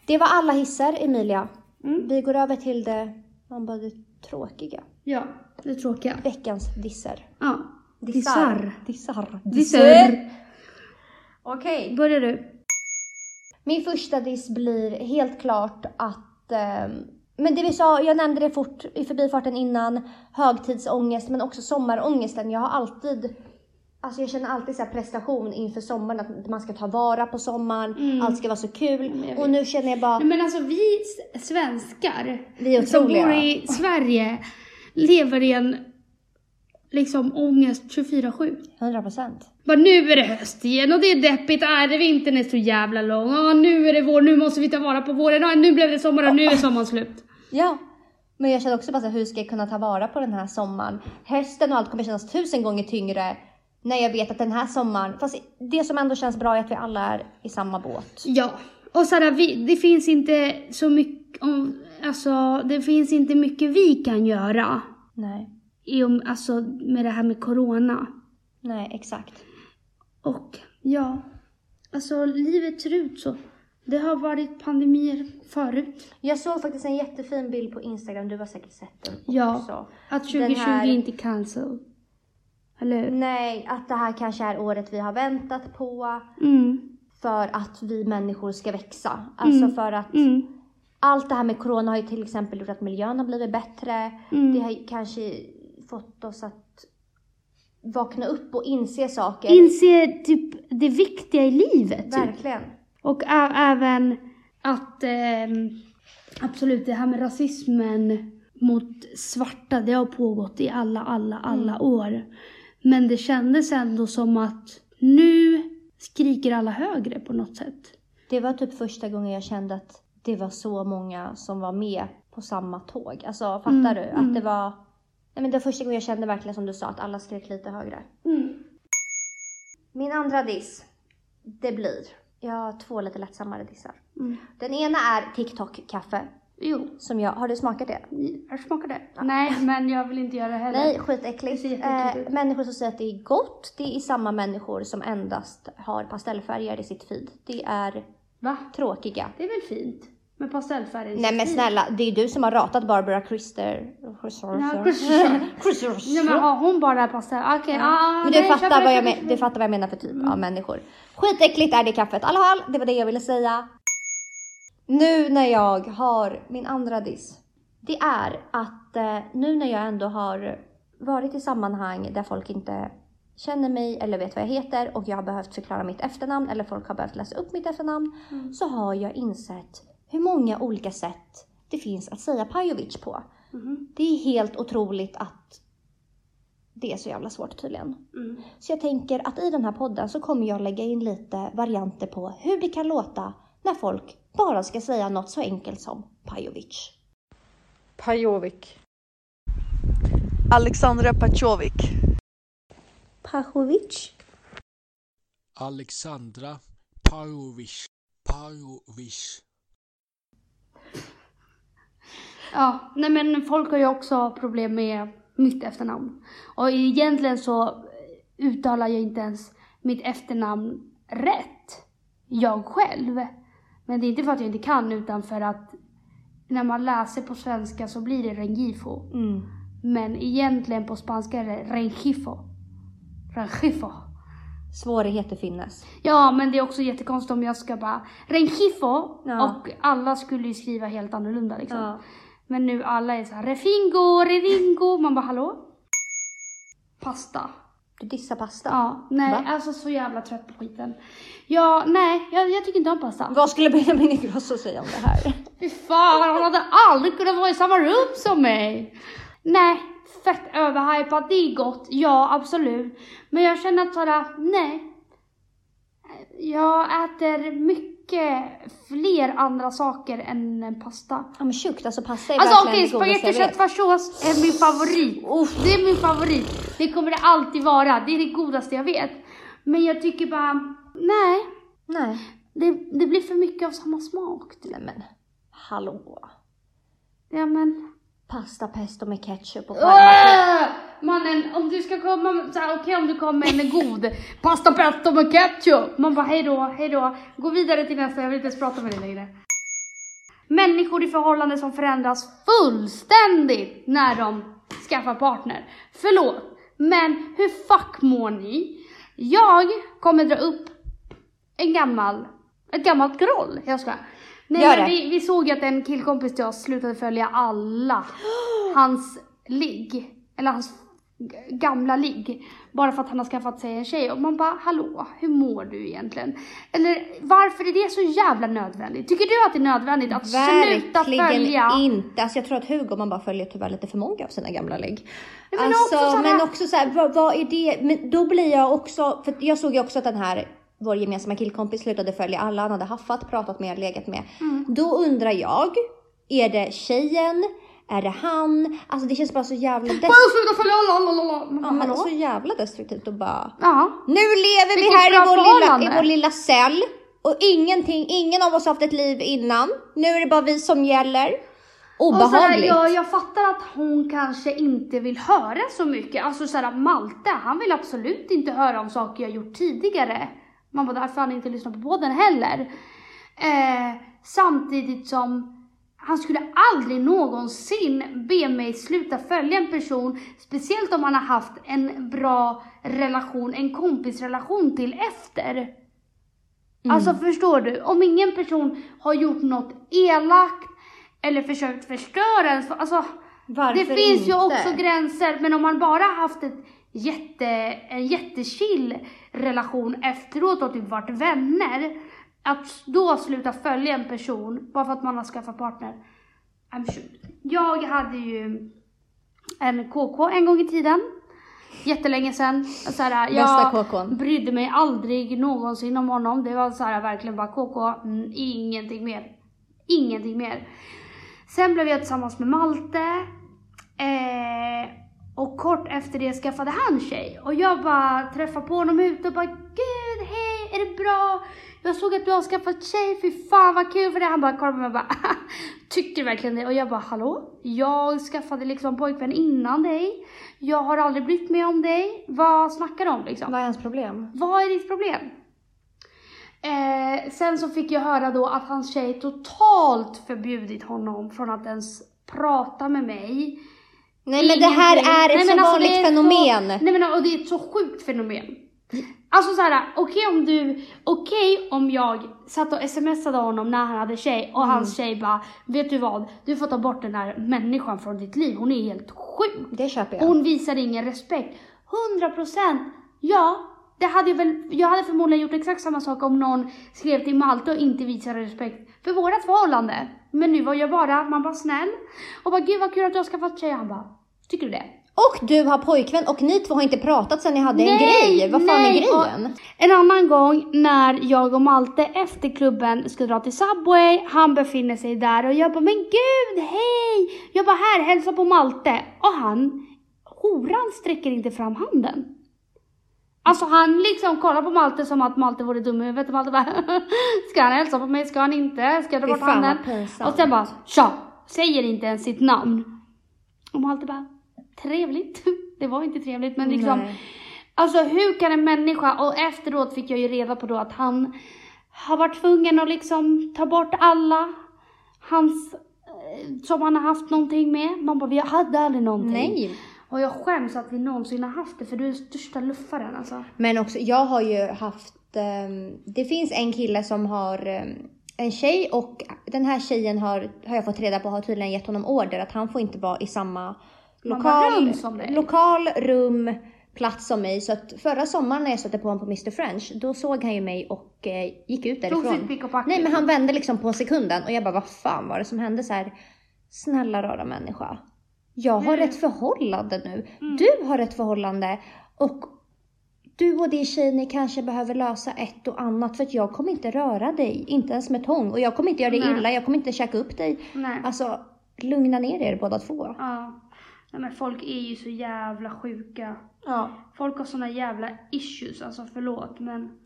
[SPEAKER 1] Det var alla hissar Emilia.
[SPEAKER 2] Mm.
[SPEAKER 1] Vi går över till det, man bara det tråkiga.
[SPEAKER 2] Ja, det tråkiga.
[SPEAKER 1] Veckans disser.
[SPEAKER 2] Ja.
[SPEAKER 1] Dissar. Dissar.
[SPEAKER 2] Dissar.
[SPEAKER 1] Okej.
[SPEAKER 2] Börjar du?
[SPEAKER 1] Min första diss blir helt klart att ehm, men det vi sa, jag nämnde det fort i förbifarten innan, högtidsångest men också sommarångesten. Jag har alltid, alltså jag känner alltid så här prestation inför sommaren, att man ska ta vara på sommaren, allt ska vara så kul. Och nu känner jag bara,
[SPEAKER 2] Nej, men alltså vi svenskar
[SPEAKER 1] Vi är
[SPEAKER 2] som bor i Sverige lever i en liksom ångest 24-7.
[SPEAKER 1] 100 procent.
[SPEAKER 2] Bara nu är det höst igen och det är deppigt, äh, det vintern är så jävla lång, ah, nu är det vår, nu måste vi ta vara på våren, ah, nu blev det sommar och nu är sommaren slut.
[SPEAKER 1] Ja. Men jag känner också bara så här, hur ska jag kunna ta vara på den här sommaren? Hösten och allt kommer kännas tusen gånger tyngre när jag vet att den här sommaren, fast det som ändå känns bra är att vi alla är i samma båt.
[SPEAKER 2] Ja, och sådär, vi, det finns inte så mycket, om, alltså det finns inte mycket vi kan göra
[SPEAKER 1] Nej.
[SPEAKER 2] i, om- alltså, med det här med corona.
[SPEAKER 1] Nej, exakt.
[SPEAKER 2] Och ja, alltså livet ser ut så. Det har varit pandemier förut.
[SPEAKER 1] Jag såg faktiskt en jättefin bild på Instagram, du har säkert sett den
[SPEAKER 2] Ja.
[SPEAKER 1] också.
[SPEAKER 2] Att
[SPEAKER 1] Den
[SPEAKER 2] 2020
[SPEAKER 1] här-
[SPEAKER 2] inte cancel. Eller hur?
[SPEAKER 1] Nej, att det här kanske är året vi har väntat på
[SPEAKER 2] Mm.
[SPEAKER 1] för att vi människor ska växa. Alltså
[SPEAKER 2] Mm.
[SPEAKER 1] för att
[SPEAKER 2] Mm.
[SPEAKER 1] allt det här med corona har ju till exempel gjort att miljön har blivit bättre.
[SPEAKER 2] Mm.
[SPEAKER 1] Det har kanske fått oss att vakna upp och inse saker.
[SPEAKER 2] Inse typ det viktiga i livet. Typ.
[SPEAKER 1] Verkligen.
[SPEAKER 2] Och ä- även att ehm, absolut det här med rasismen mot svarta, det har pågått i alla, alla, alla år. Men det kändes ändå som att nu skriker alla högre på något sätt.
[SPEAKER 1] Det var typ första gången jag kände att det var så många som var med på samma tåg. Alltså fattar
[SPEAKER 2] Mm,
[SPEAKER 1] du?
[SPEAKER 2] mm.
[SPEAKER 1] Att det var... Nej, men det var första gången jag kände verkligen som du sa att alla skrek lite högre. Min andra diss, det blir... Jag har två lite lättsammare dissar.
[SPEAKER 2] Mm.
[SPEAKER 1] Den ena är TikTok-kaffe.
[SPEAKER 2] Jo,
[SPEAKER 1] Som jag, har du smakat det?
[SPEAKER 2] jag smakar det. Nej, men jag vill inte göra det heller.
[SPEAKER 1] Nej, skitäckligt.
[SPEAKER 2] Det
[SPEAKER 1] Eh,
[SPEAKER 2] ut.
[SPEAKER 1] människor som säger att det är gott, det är samma människor som endast har pastellfärger i sitt feed. Det är
[SPEAKER 2] Va?
[SPEAKER 1] tråkiga.
[SPEAKER 2] Det är väl fint? Med pastellfärger i
[SPEAKER 1] Nej men
[SPEAKER 2] sitt
[SPEAKER 1] snälla, det är du som har ratat Barbara Christer.
[SPEAKER 2] Ja. Ja, men har hon bara pastell? Okej,
[SPEAKER 1] Ja.
[SPEAKER 2] ah,
[SPEAKER 1] Men du
[SPEAKER 2] nej,
[SPEAKER 1] fattar, vad jag men, du fattar vad jag menar för typ av människor. Skitäckligt är det kaffet. Alla hall, det var det jag ville säga. Nu när jag har min andra diss. Det är att eh, nu när jag ändå har varit i sammanhang där folk inte känner mig eller vet vad jag heter och jag har behövt förklara mitt efternamn eller folk har behövt läsa upp mitt efternamn så har jag insett hur många olika sätt det finns att säga Pajovic på.
[SPEAKER 2] Mhm.
[SPEAKER 1] Det är helt otroligt att det är så jävla svårt tydligen.
[SPEAKER 2] Mm.
[SPEAKER 1] Så jag tänker att i den här podden så kommer jag lägga in lite varianter på hur det kan låta när folk bara ska säga något så enkelt som Pajovic.
[SPEAKER 3] Pajovic. Alexandra Pajovic.
[SPEAKER 1] Pajovic?
[SPEAKER 4] Alexandra Parovic. Parovic.
[SPEAKER 2] Ja, nej men folk har ju också problem med mitt efternamn. Och egentligen så uttalar jag inte ens mitt efternamn rätt. Jag själv. Men det är inte för att jag inte kan utan för att när man läser på svenska så blir det Rengifo.
[SPEAKER 1] Mm.
[SPEAKER 2] Men egentligen på spanska är det Rengifo. Rengifo.
[SPEAKER 1] Svårigheter finnes.
[SPEAKER 2] Ja, men det är också jättekonstigt om jag ska bara Rengifo
[SPEAKER 1] Ja.
[SPEAKER 2] och alla skulle ju skriva helt annorlunda liksom.
[SPEAKER 1] Ja.
[SPEAKER 2] Men nu alla är så här refingo, reringo. Man bara hallå? Pasta.
[SPEAKER 1] Du dissar pasta.
[SPEAKER 2] Ja, nej,
[SPEAKER 1] Va?
[SPEAKER 2] alltså så jävla trött på skiten. Ja, nej, jag, jag tycker inte om pasta.
[SPEAKER 1] Vad skulle Benjamin Ingrosso säga om det här?
[SPEAKER 2] Fy fan, han hade aldrig kunnat vara i samma rum som mig. Nej, fett överhypat, det är gott, ja absolut. Men jag känner att såhär, nej. Jag äter mycket mycket fler andra saker än pasta.
[SPEAKER 1] Ja men tjukt, alltså pasta är
[SPEAKER 2] Alltså okej,
[SPEAKER 1] verkligen det godaste
[SPEAKER 2] spagetti
[SPEAKER 1] jag
[SPEAKER 2] och
[SPEAKER 1] vet.
[SPEAKER 2] köttfärssås är min favorit. Det är min favorit. Det kommer det alltid vara. Det är det godaste jag vet. Men jag tycker bara, nej.
[SPEAKER 1] Nej.
[SPEAKER 2] Det, det blir för mycket av samma smak. typ.
[SPEAKER 1] Nej men, hallå.
[SPEAKER 2] Ja men.
[SPEAKER 1] Pasta pesto med ketchup och parmesan.
[SPEAKER 2] Mannen, om du ska komma, okej om du kommer med god pasta pesto med ketchup. Man bara hej då, hej då. Gå vidare till nästa, jag vill inte ens prata med dig längre. Människor i förhållande som förändras fullständigt när de skaffar partner. Förlåt, men hur fuck mår ni? Jag kommer dra upp en gammal, ett gammalt groll. Jag ska. Nej,
[SPEAKER 1] Gör
[SPEAKER 2] men
[SPEAKER 1] det.
[SPEAKER 2] vi, vi såg ju att en killkompis till oss slutade följa alla hans ligg, eller hans gamla ligg, bara för att han har skaffat sig en tjej. Och man bara, hallå, hur mår du egentligen? Eller varför är det så jävla nödvändigt? Tycker du att det är nödvändigt att sluta
[SPEAKER 1] Verkligen
[SPEAKER 2] följa?
[SPEAKER 1] inte. Alltså jag tror att Hugo man bara följer tyvärr lite för många av sina gamla ligg.
[SPEAKER 2] men
[SPEAKER 1] alltså,
[SPEAKER 2] också så här-
[SPEAKER 1] men också så här, vad, vad är det? Men då blir jag också, för jag såg ju också att den här vår gemensamma killkompis slutade följa alla han hade haffat, pratat med, legat med.
[SPEAKER 2] Mm.
[SPEAKER 1] Då undrar jag, är det tjejen? Är det han? Alltså det känns bara så jävla destruktivt.
[SPEAKER 2] sluta följa alla, alla, alla.
[SPEAKER 1] Ja, men så jävla destruktivt och bara
[SPEAKER 2] Ja.
[SPEAKER 1] nu lever vi här i vår, lilla, i vår lilla cell och ingenting, ingen av oss har haft ett liv innan. Nu är det bara vi som gäller.
[SPEAKER 2] Så här,
[SPEAKER 1] Obehagligt.
[SPEAKER 2] jag, jag fattar att hon kanske inte vill höra så mycket. Alltså såhär, Malte, han vill absolut inte höra om saker jag gjort tidigare. Man bara, därför han inte lyssnar på podden heller. Eh, samtidigt som han skulle aldrig någonsin be mig sluta följa en person, speciellt om han har haft en bra relation, en kompisrelation till efter. Alltså förstår du? Om ingen person har gjort något elakt eller försökt förstöra ens, alltså
[SPEAKER 1] Varför
[SPEAKER 2] det finns ju
[SPEAKER 1] inte?
[SPEAKER 2] också gränser, men om man bara haft ett jätte, en jättechill relation efteråt och typ varit vänner, att då sluta följa en person bara för att man har skaffat partner. Jag hade ju en KK en gång i tiden, jättelänge sedan. Så här,
[SPEAKER 1] Bästa
[SPEAKER 2] jag
[SPEAKER 1] KKn.
[SPEAKER 2] brydde mig aldrig någonsin om honom. Det var så här, verkligen bara KK, mm, ingenting mer. Ingenting mer. Sen blev jag tillsammans med Malte. Eh, och kort efter det skaffade han tjej. Och jag bara träffade på honom ute och bara Gud, hej, är det bra? Jag såg att du har skaffat tjej, fy fan vad kul för det. Han bara kollade på mig och bara Tycker du verkligen det? Och jag bara hallå? Jag skaffade liksom pojkvän innan dig. Jag har aldrig brytt mig om dig. Vad snackar du om liksom?
[SPEAKER 1] Vad är hans problem?
[SPEAKER 2] Vad är ditt problem? Eh, sen så fick jag höra då att hans tjej totalt förbjudit honom från att ens prata med mig.
[SPEAKER 1] Nej men det här är ett
[SPEAKER 2] Nej,
[SPEAKER 1] så
[SPEAKER 2] alltså,
[SPEAKER 1] vanligt fenomen.
[SPEAKER 2] Så, nej men och det är ett så sjukt fenomen. Alltså såhär, okej om du, okej om jag satt och smsade honom när han hade tjej och hans
[SPEAKER 1] Mm.
[SPEAKER 2] tjej bara, vet du vad? Du får ta bort den här människan från ditt liv, hon är helt sjuk.
[SPEAKER 1] Det köper jag.
[SPEAKER 2] Hon visar ingen respekt. 100 procent. Ja, det hade jag väl, jag hade förmodligen gjort exakt samma sak om någon skrev till Malte och inte visade respekt för vårat förhållande. Men nu var jag bara, man var snäll och bara gud vad kul att du har skaffat tjej. Han bara, tycker du det?
[SPEAKER 1] Och du har pojkvän och ni två har inte pratat sedan ni hade en grej. Vad fan
[SPEAKER 2] nej.
[SPEAKER 1] är grejen?
[SPEAKER 2] En annan gång när jag och Malte efter klubben ska dra till Subway, han befinner sig där och jag bara men gud hej! Jag bara här, hälsa på Malte. Och han, horan sträcker inte fram handen. Alltså han liksom kollar på Malte som att Malte vore dum i huvudet och Malte bara Ska han hälsa på mig? Ska han inte? Ska jag dra bort handen? Och sen bara tja! Säger inte ens sitt namn. Och Malte bara trevligt. Det var inte trevligt men liksom
[SPEAKER 1] Nej.
[SPEAKER 2] Alltså hur kan en människa, och efteråt fick jag ju reda på då att han har varit tvungen att liksom ta bort alla hans, eh, som han har haft någonting med. Man bara, vi hade aldrig någonting.
[SPEAKER 1] Nej.
[SPEAKER 2] Och jag skäms att vi någonsin har haft det, för du är den största luffaren alltså.
[SPEAKER 1] Men också, jag har ju haft, ehm, det finns en kille som har ehm, en tjej och den här tjejen har, har jag fått reda på, har tydligen gett honom order att han får inte vara i samma lokal,
[SPEAKER 2] rum
[SPEAKER 1] lokal, rum, plats som mig. Så att förra sommaren när jag stötte på honom på Mr French, då såg han ju mig och eh, gick ut
[SPEAKER 2] Tog
[SPEAKER 1] därifrån.
[SPEAKER 2] sitt pick och pack.
[SPEAKER 1] Nej men han vände liksom på sekunden och jag bara, vad fan var det som hände så här? Snälla rara människa. Jag har
[SPEAKER 2] Mm.
[SPEAKER 1] ett förhållande nu. Du har ett förhållande och du och din tjej, ni kanske behöver lösa ett och annat för att jag kommer inte röra dig, inte ens med tång. Och jag kommer inte göra dig
[SPEAKER 2] Nej.
[SPEAKER 1] illa, jag kommer inte käka upp dig.
[SPEAKER 2] Nej.
[SPEAKER 1] Alltså, lugna ner er båda två.
[SPEAKER 2] Ja. Nej, men folk är ju så jävla sjuka.
[SPEAKER 1] Ja.
[SPEAKER 2] Folk har såna jävla issues, alltså förlåt men.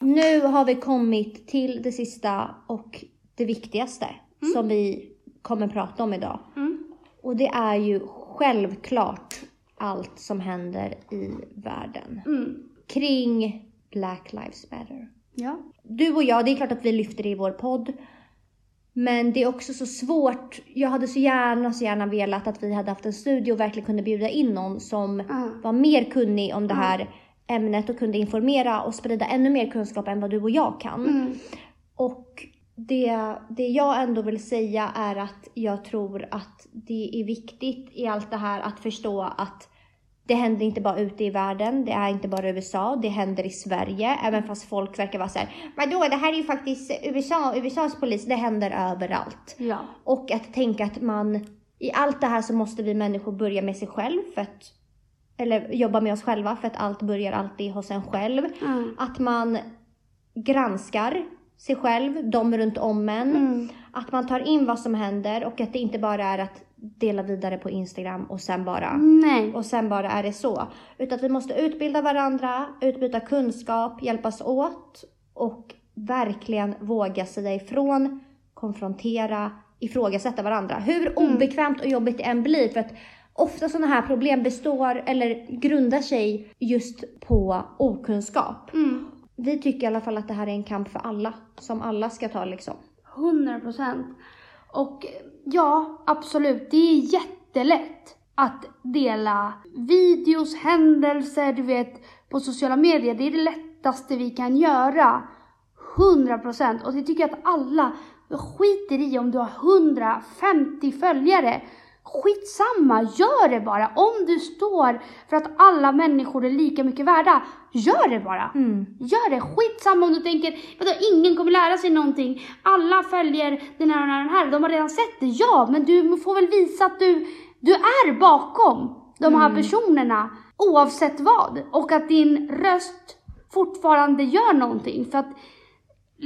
[SPEAKER 1] Nu har vi kommit till det sista och det viktigaste som vi kommer prata om idag.
[SPEAKER 2] Mm.
[SPEAKER 1] Och det är ju självklart allt som händer i världen
[SPEAKER 2] Mm.
[SPEAKER 1] kring Black Lives Matter.
[SPEAKER 2] Ja.
[SPEAKER 1] Du och jag, det är klart att vi lyfter det i vår podd. Men det är också så svårt. Jag hade så gärna, så gärna velat att vi hade haft en studio och verkligen kunde bjuda in någon som
[SPEAKER 2] Mm.
[SPEAKER 1] var mer kunnig om det här ämnet och kunde informera och sprida ännu mer kunskap än vad du och jag kan.
[SPEAKER 2] Mm.
[SPEAKER 1] Och det, det jag ändå vill säga är att jag tror att det är viktigt i allt det här att förstå att det händer inte bara ute i världen, det är inte bara USA, det händer i Sverige, även fast folk verkar vara såhär, vadå det här är ju faktiskt USA, USAs polis, det händer överallt.
[SPEAKER 2] Ja.
[SPEAKER 1] Och att tänka att man, i allt det här så måste vi människor börja med sig själv för att, eller jobba med oss själva för att allt börjar alltid hos en själv.
[SPEAKER 2] Mm.
[SPEAKER 1] Att man granskar sig själv, de runt om en.
[SPEAKER 2] Mm.
[SPEAKER 1] Att man tar in vad som händer och att det inte bara är att dela vidare på Instagram och sen bara
[SPEAKER 2] Nej.
[SPEAKER 1] och sen bara är det så. Utan att vi måste utbilda varandra, utbyta kunskap, hjälpas åt och verkligen våga säga ifrån, konfrontera, ifrågasätta varandra. Hur obekvämt och jobbigt det än blir. För att ofta sådana här problem består eller grundar sig just på okunskap.
[SPEAKER 2] Mm.
[SPEAKER 1] Vi tycker i alla fall att det här är en kamp för alla, som alla ska ta liksom.
[SPEAKER 2] 100 procent. Och ja, absolut, det är jättelätt att dela videos, händelser, du vet, på sociala medier. Det är det lättaste vi kan göra. 100 procent. Och det tycker jag att alla skiter i om du har 150 följare. Skitsamma, gör det bara. Om du står för att alla människor är lika mycket värda, gör det bara. Gör det. Skitsamma om du tänker, vadå, ingen kommer lära sig någonting. Alla följer den här och den här, de har redan sett det. Ja, men du får väl visa att du, du är bakom de här personerna oavsett vad. Och att din röst fortfarande gör någonting. För att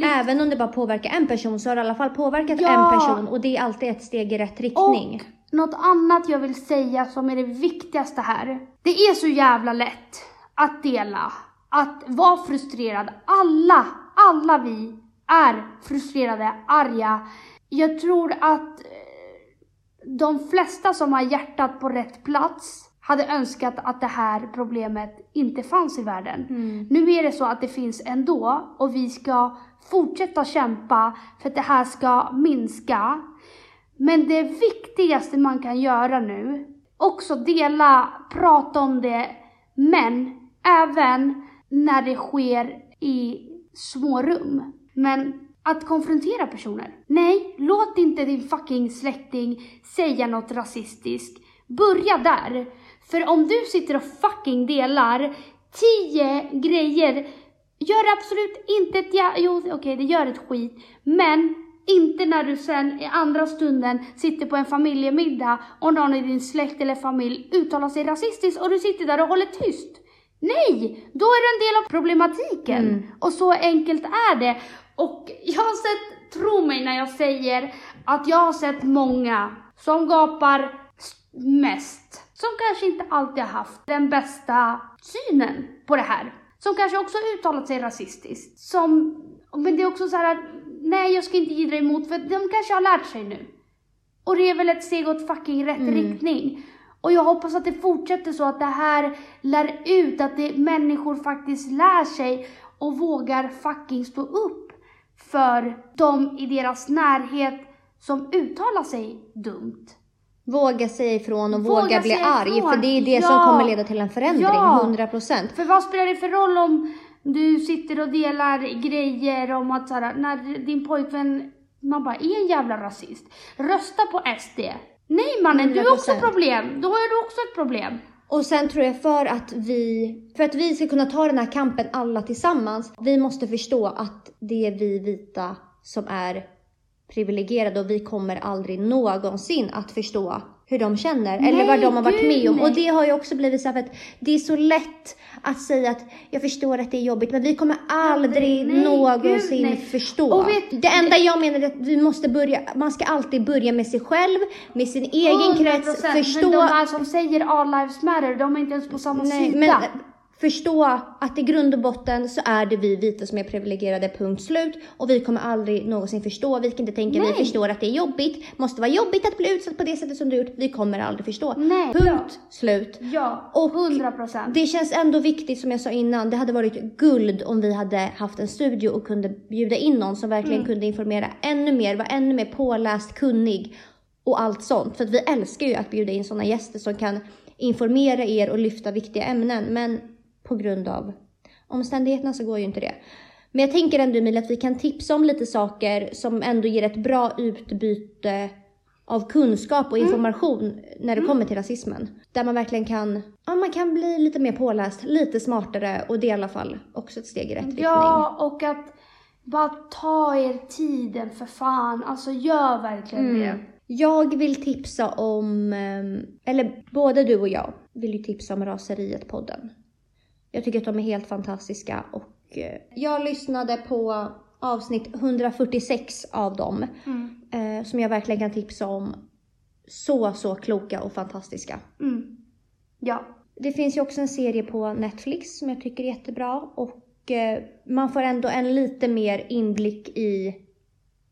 [SPEAKER 1] Även om det bara påverkar en person så har det i alla fall påverkat
[SPEAKER 2] Ja.
[SPEAKER 1] en person och det är alltid ett steg i rätt riktning.
[SPEAKER 2] Och något annat jag vill säga som är det viktigaste här. Det är så jävla lätt att dela, att vara frustrerad. Alla, alla vi är frustrerade, arga. Jag tror att eh, de flesta som har hjärtat på rätt plats hade önskat att det här problemet inte fanns i världen. Nu är det så att det finns ändå och vi ska fortsätta kämpa för att det här ska minska. Men det viktigaste man kan göra nu, också dela, prata om det, men även när det sker i små rum. Men att konfrontera personer. Nej, låt inte din fucking släkting säga något rasistiskt. Börja där. För om du sitter och fucking delar tio grejer, gör absolut inte ett ja... Jo, okej, det gör ett skit. Men inte när du sen i andra stunden sitter på en familjemiddag och någon i din släkt eller familj uttalar sig rasistiskt och du sitter där och håller tyst. Nej! Då är du en del av problematiken. Och så enkelt är det. Och jag har sett, tro mig när jag säger att jag har sett många som gapar mest. Som kanske inte alltid har haft den bästa synen på det här. Som kanske också uttalat sig rasistiskt. Som, men det är också så här att, nej jag ska inte jiddra emot för de kanske har lärt sig nu. Och det är väl ett steg åt fucking rätt riktning. Och jag hoppas att det fortsätter så att det här lär ut, att det, människor faktiskt lär sig och vågar fucking stå upp för de i deras närhet som uttalar sig dumt.
[SPEAKER 1] Våga säga ifrån och
[SPEAKER 2] Våga
[SPEAKER 1] våga, bli arg
[SPEAKER 2] ifrån.
[SPEAKER 1] för det är det
[SPEAKER 2] Ja.
[SPEAKER 1] som kommer leda till en förändring,
[SPEAKER 2] Ja.
[SPEAKER 1] 100%.
[SPEAKER 2] För vad spelar det för roll om du sitter och delar grejer om att såhär, när din pojkvän, man bara är en jävla rasist. Rösta på SD. Nej mannen, du har också
[SPEAKER 1] 100%.
[SPEAKER 2] problem. Då har du också ett problem.
[SPEAKER 1] Och sen tror jag för att vi, för att vi ska kunna ta den här kampen alla tillsammans, vi måste förstå att det är vi vita som är privilegierade och vi kommer aldrig någonsin att förstå hur de känner
[SPEAKER 2] Nej,
[SPEAKER 1] eller vad de har varit
[SPEAKER 2] gud,
[SPEAKER 1] med om. Och det har ju också blivit så här för att det är så lätt att säga att jag förstår att det är jobbigt men vi kommer aldrig
[SPEAKER 2] nej,
[SPEAKER 1] någonsin
[SPEAKER 2] gud, nej.
[SPEAKER 1] förstå.
[SPEAKER 2] Och vet-
[SPEAKER 1] det enda jag menar är att vi måste börja, man ska alltid börja med sig själv, med sin egen krets,
[SPEAKER 2] 100%,
[SPEAKER 1] förstå
[SPEAKER 2] Men de här som säger all lives matter, de är inte ens på samma
[SPEAKER 1] Nej,
[SPEAKER 2] sida.
[SPEAKER 1] men förstå att i grund och botten så är det vi vita som är privilegierade, punkt slut. Och vi kommer aldrig någonsin förstå, vi kan inte tänka, vi
[SPEAKER 2] Nej.
[SPEAKER 1] förstår att det är jobbigt. Måste vara jobbigt att bli utsatt på det sättet som du gjort. Vi kommer aldrig förstå.
[SPEAKER 2] Nej,
[SPEAKER 1] punkt slut.
[SPEAKER 2] Ja,
[SPEAKER 1] Och
[SPEAKER 2] 100 procent.
[SPEAKER 1] Det känns ändå viktigt som jag sa innan, det hade varit guld om vi hade haft en studio och kunde bjuda in någon som verkligen
[SPEAKER 2] Mm.
[SPEAKER 1] kunde informera ännu mer, vara ännu mer påläst, kunnig och allt sånt. För att vi älskar ju att bjuda in sådana gäster som kan informera er och lyfta viktiga ämnen. Men på grund av omständigheterna så går ju inte det. Men jag tänker ändå Emilia att vi kan tipsa om lite saker som ändå ger ett bra utbyte av kunskap och information när det kommer till rasismen. Där man verkligen kan, ja man kan bli lite mer påläst, lite smartare och det är i alla fall också ett steg i rätt riktning.
[SPEAKER 2] Ja, och att bara ta er tiden för fan. Alltså gör verkligen
[SPEAKER 1] Mm.
[SPEAKER 2] det.
[SPEAKER 1] Jag vill tipsa om, ehm, eller både du och jag vill ju tipsa om Raseriet-podden. Jag tycker att de är helt fantastiska och eh, jag lyssnade på avsnitt 146 av dem.
[SPEAKER 2] Mm.
[SPEAKER 1] eh, som jag verkligen kan tipsa om. Så, så kloka och fantastiska.
[SPEAKER 2] Mm. Ja.
[SPEAKER 1] Det finns ju också en serie på Netflix som jag tycker är jättebra och eh, man får ändå en lite mer inblick i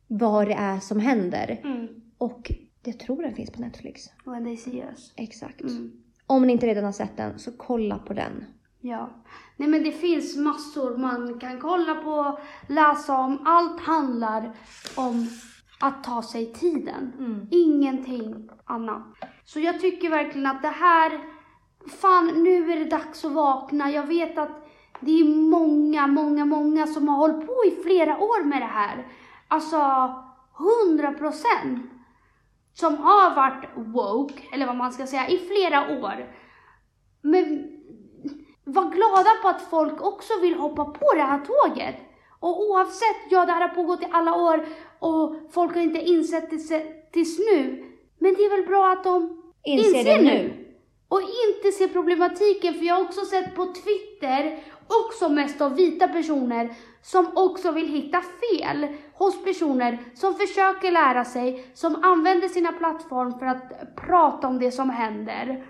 [SPEAKER 1] vad det är som händer.
[SPEAKER 2] Mm.
[SPEAKER 1] Och jag tror den finns på Netflix.
[SPEAKER 2] When they see us.
[SPEAKER 1] Exakt.
[SPEAKER 2] Mm.
[SPEAKER 1] Om ni inte redan har sett den så kolla på den.
[SPEAKER 2] Ja. Nej men det finns massor man kan kolla på, läsa om. Allt handlar om att ta sig tiden. Ingenting annat. Så jag tycker verkligen att det här, fan nu är det dags att vakna. Jag vet att det är många, många, många som har hållit på i flera år med det här. Alltså, hundra procent. Som har varit woke, eller vad man ska säga, i flera år. Men var glada på att folk också vill hoppa på det här tåget. Och oavsett, ja det här har pågått i alla år och folk har inte insett det tills nu. Men det är väl bra att de
[SPEAKER 1] Inser det nu.
[SPEAKER 2] Och inte se problematiken, för jag har också sett på Twitter, också mest av vita personer, som också vill hitta fel hos personer som försöker lära sig, som använder sina plattform för att prata om det som händer.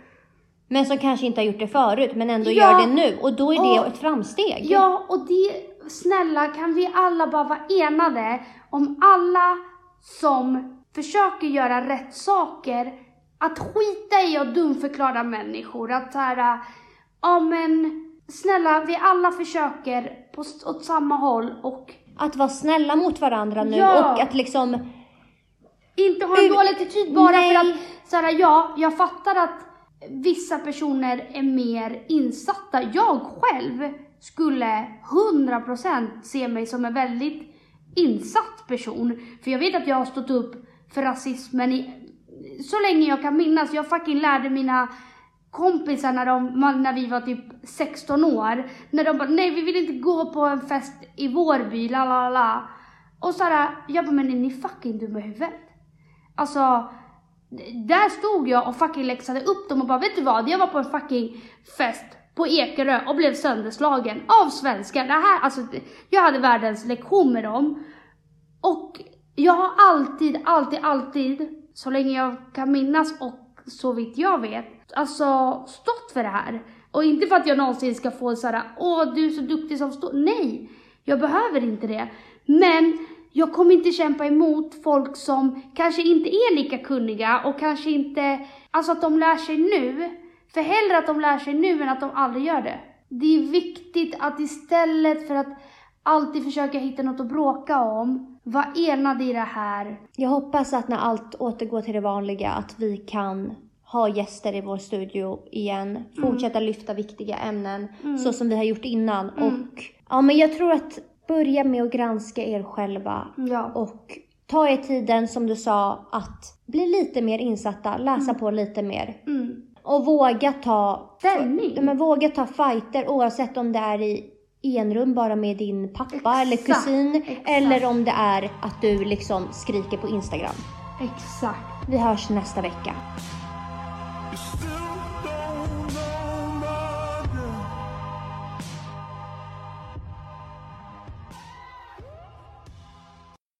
[SPEAKER 1] Men som kanske inte har gjort det förut men ändå
[SPEAKER 2] Ja.
[SPEAKER 1] gör det nu. Och då är det
[SPEAKER 2] Och-
[SPEAKER 1] ett framsteg.
[SPEAKER 2] Ja, och det, snälla kan vi alla bara vara enade om alla som försöker göra rätt saker, att skita i att dumförklara människor, att så här, ja men snälla vi alla försöker på, åt samma håll och
[SPEAKER 1] Att vara snälla mot varandra nu
[SPEAKER 2] Ja.
[SPEAKER 1] och att liksom
[SPEAKER 2] inte ha en dålig attityd bara
[SPEAKER 1] nej.
[SPEAKER 2] för att så här, ja, jag fattar att vissa personer är mer insatta. Jag själv skulle 100% se mig som en väldigt insatt person. För jag vet att jag har stått upp för rasismen i, så länge jag kan minnas. Jag fucking lärde mina kompisar när, de, när vi var typ 16 år. När de bara, nej vi vill inte gå på en fest i vår by, la la la. Och såhär, jag bara, men är ni fucking dumma i huvudet? Alltså, där stod jag och fucking läxade upp dem och bara, vet du vad? Jag var på en fucking fest på Ekerö och blev sönderslagen av svenskar. Det här, alltså, jag hade världens lektion med dem. Och jag har alltid, alltid, alltid, så länge jag kan minnas och så vitt jag vet, alltså stått för det här. Och inte för att jag någonsin ska få såhär åh du är så duktig som står. Nej, jag behöver inte det. Men jag kommer inte kämpa emot folk som kanske inte är lika kunniga och kanske inte, alltså att de lär sig nu. För hellre att de lär sig nu än att de aldrig gör det. Det är viktigt att istället för att alltid försöka hitta något att bråka om, vara enade i det här.
[SPEAKER 1] Jag hoppas att när allt återgår till det vanliga att vi kan ha gäster i vår studio igen, fortsätta lyfta viktiga ämnen så som vi har gjort innan. Och ja, men jag tror att börja med att granska er själva
[SPEAKER 2] Ja.
[SPEAKER 1] och ta er tiden som du sa att bli lite mer insatta, läsa på lite mer.
[SPEAKER 2] Mm.
[SPEAKER 1] Och våga ta
[SPEAKER 2] Ställning.
[SPEAKER 1] Men våga ta fighter oavsett om det är i, enrum bara med din pappa
[SPEAKER 2] Exakt,
[SPEAKER 1] eller kusin.
[SPEAKER 2] exakt.
[SPEAKER 1] Eller om det är att du liksom skriker på Instagram.
[SPEAKER 2] Exakt.
[SPEAKER 1] Vi hörs nästa vecka.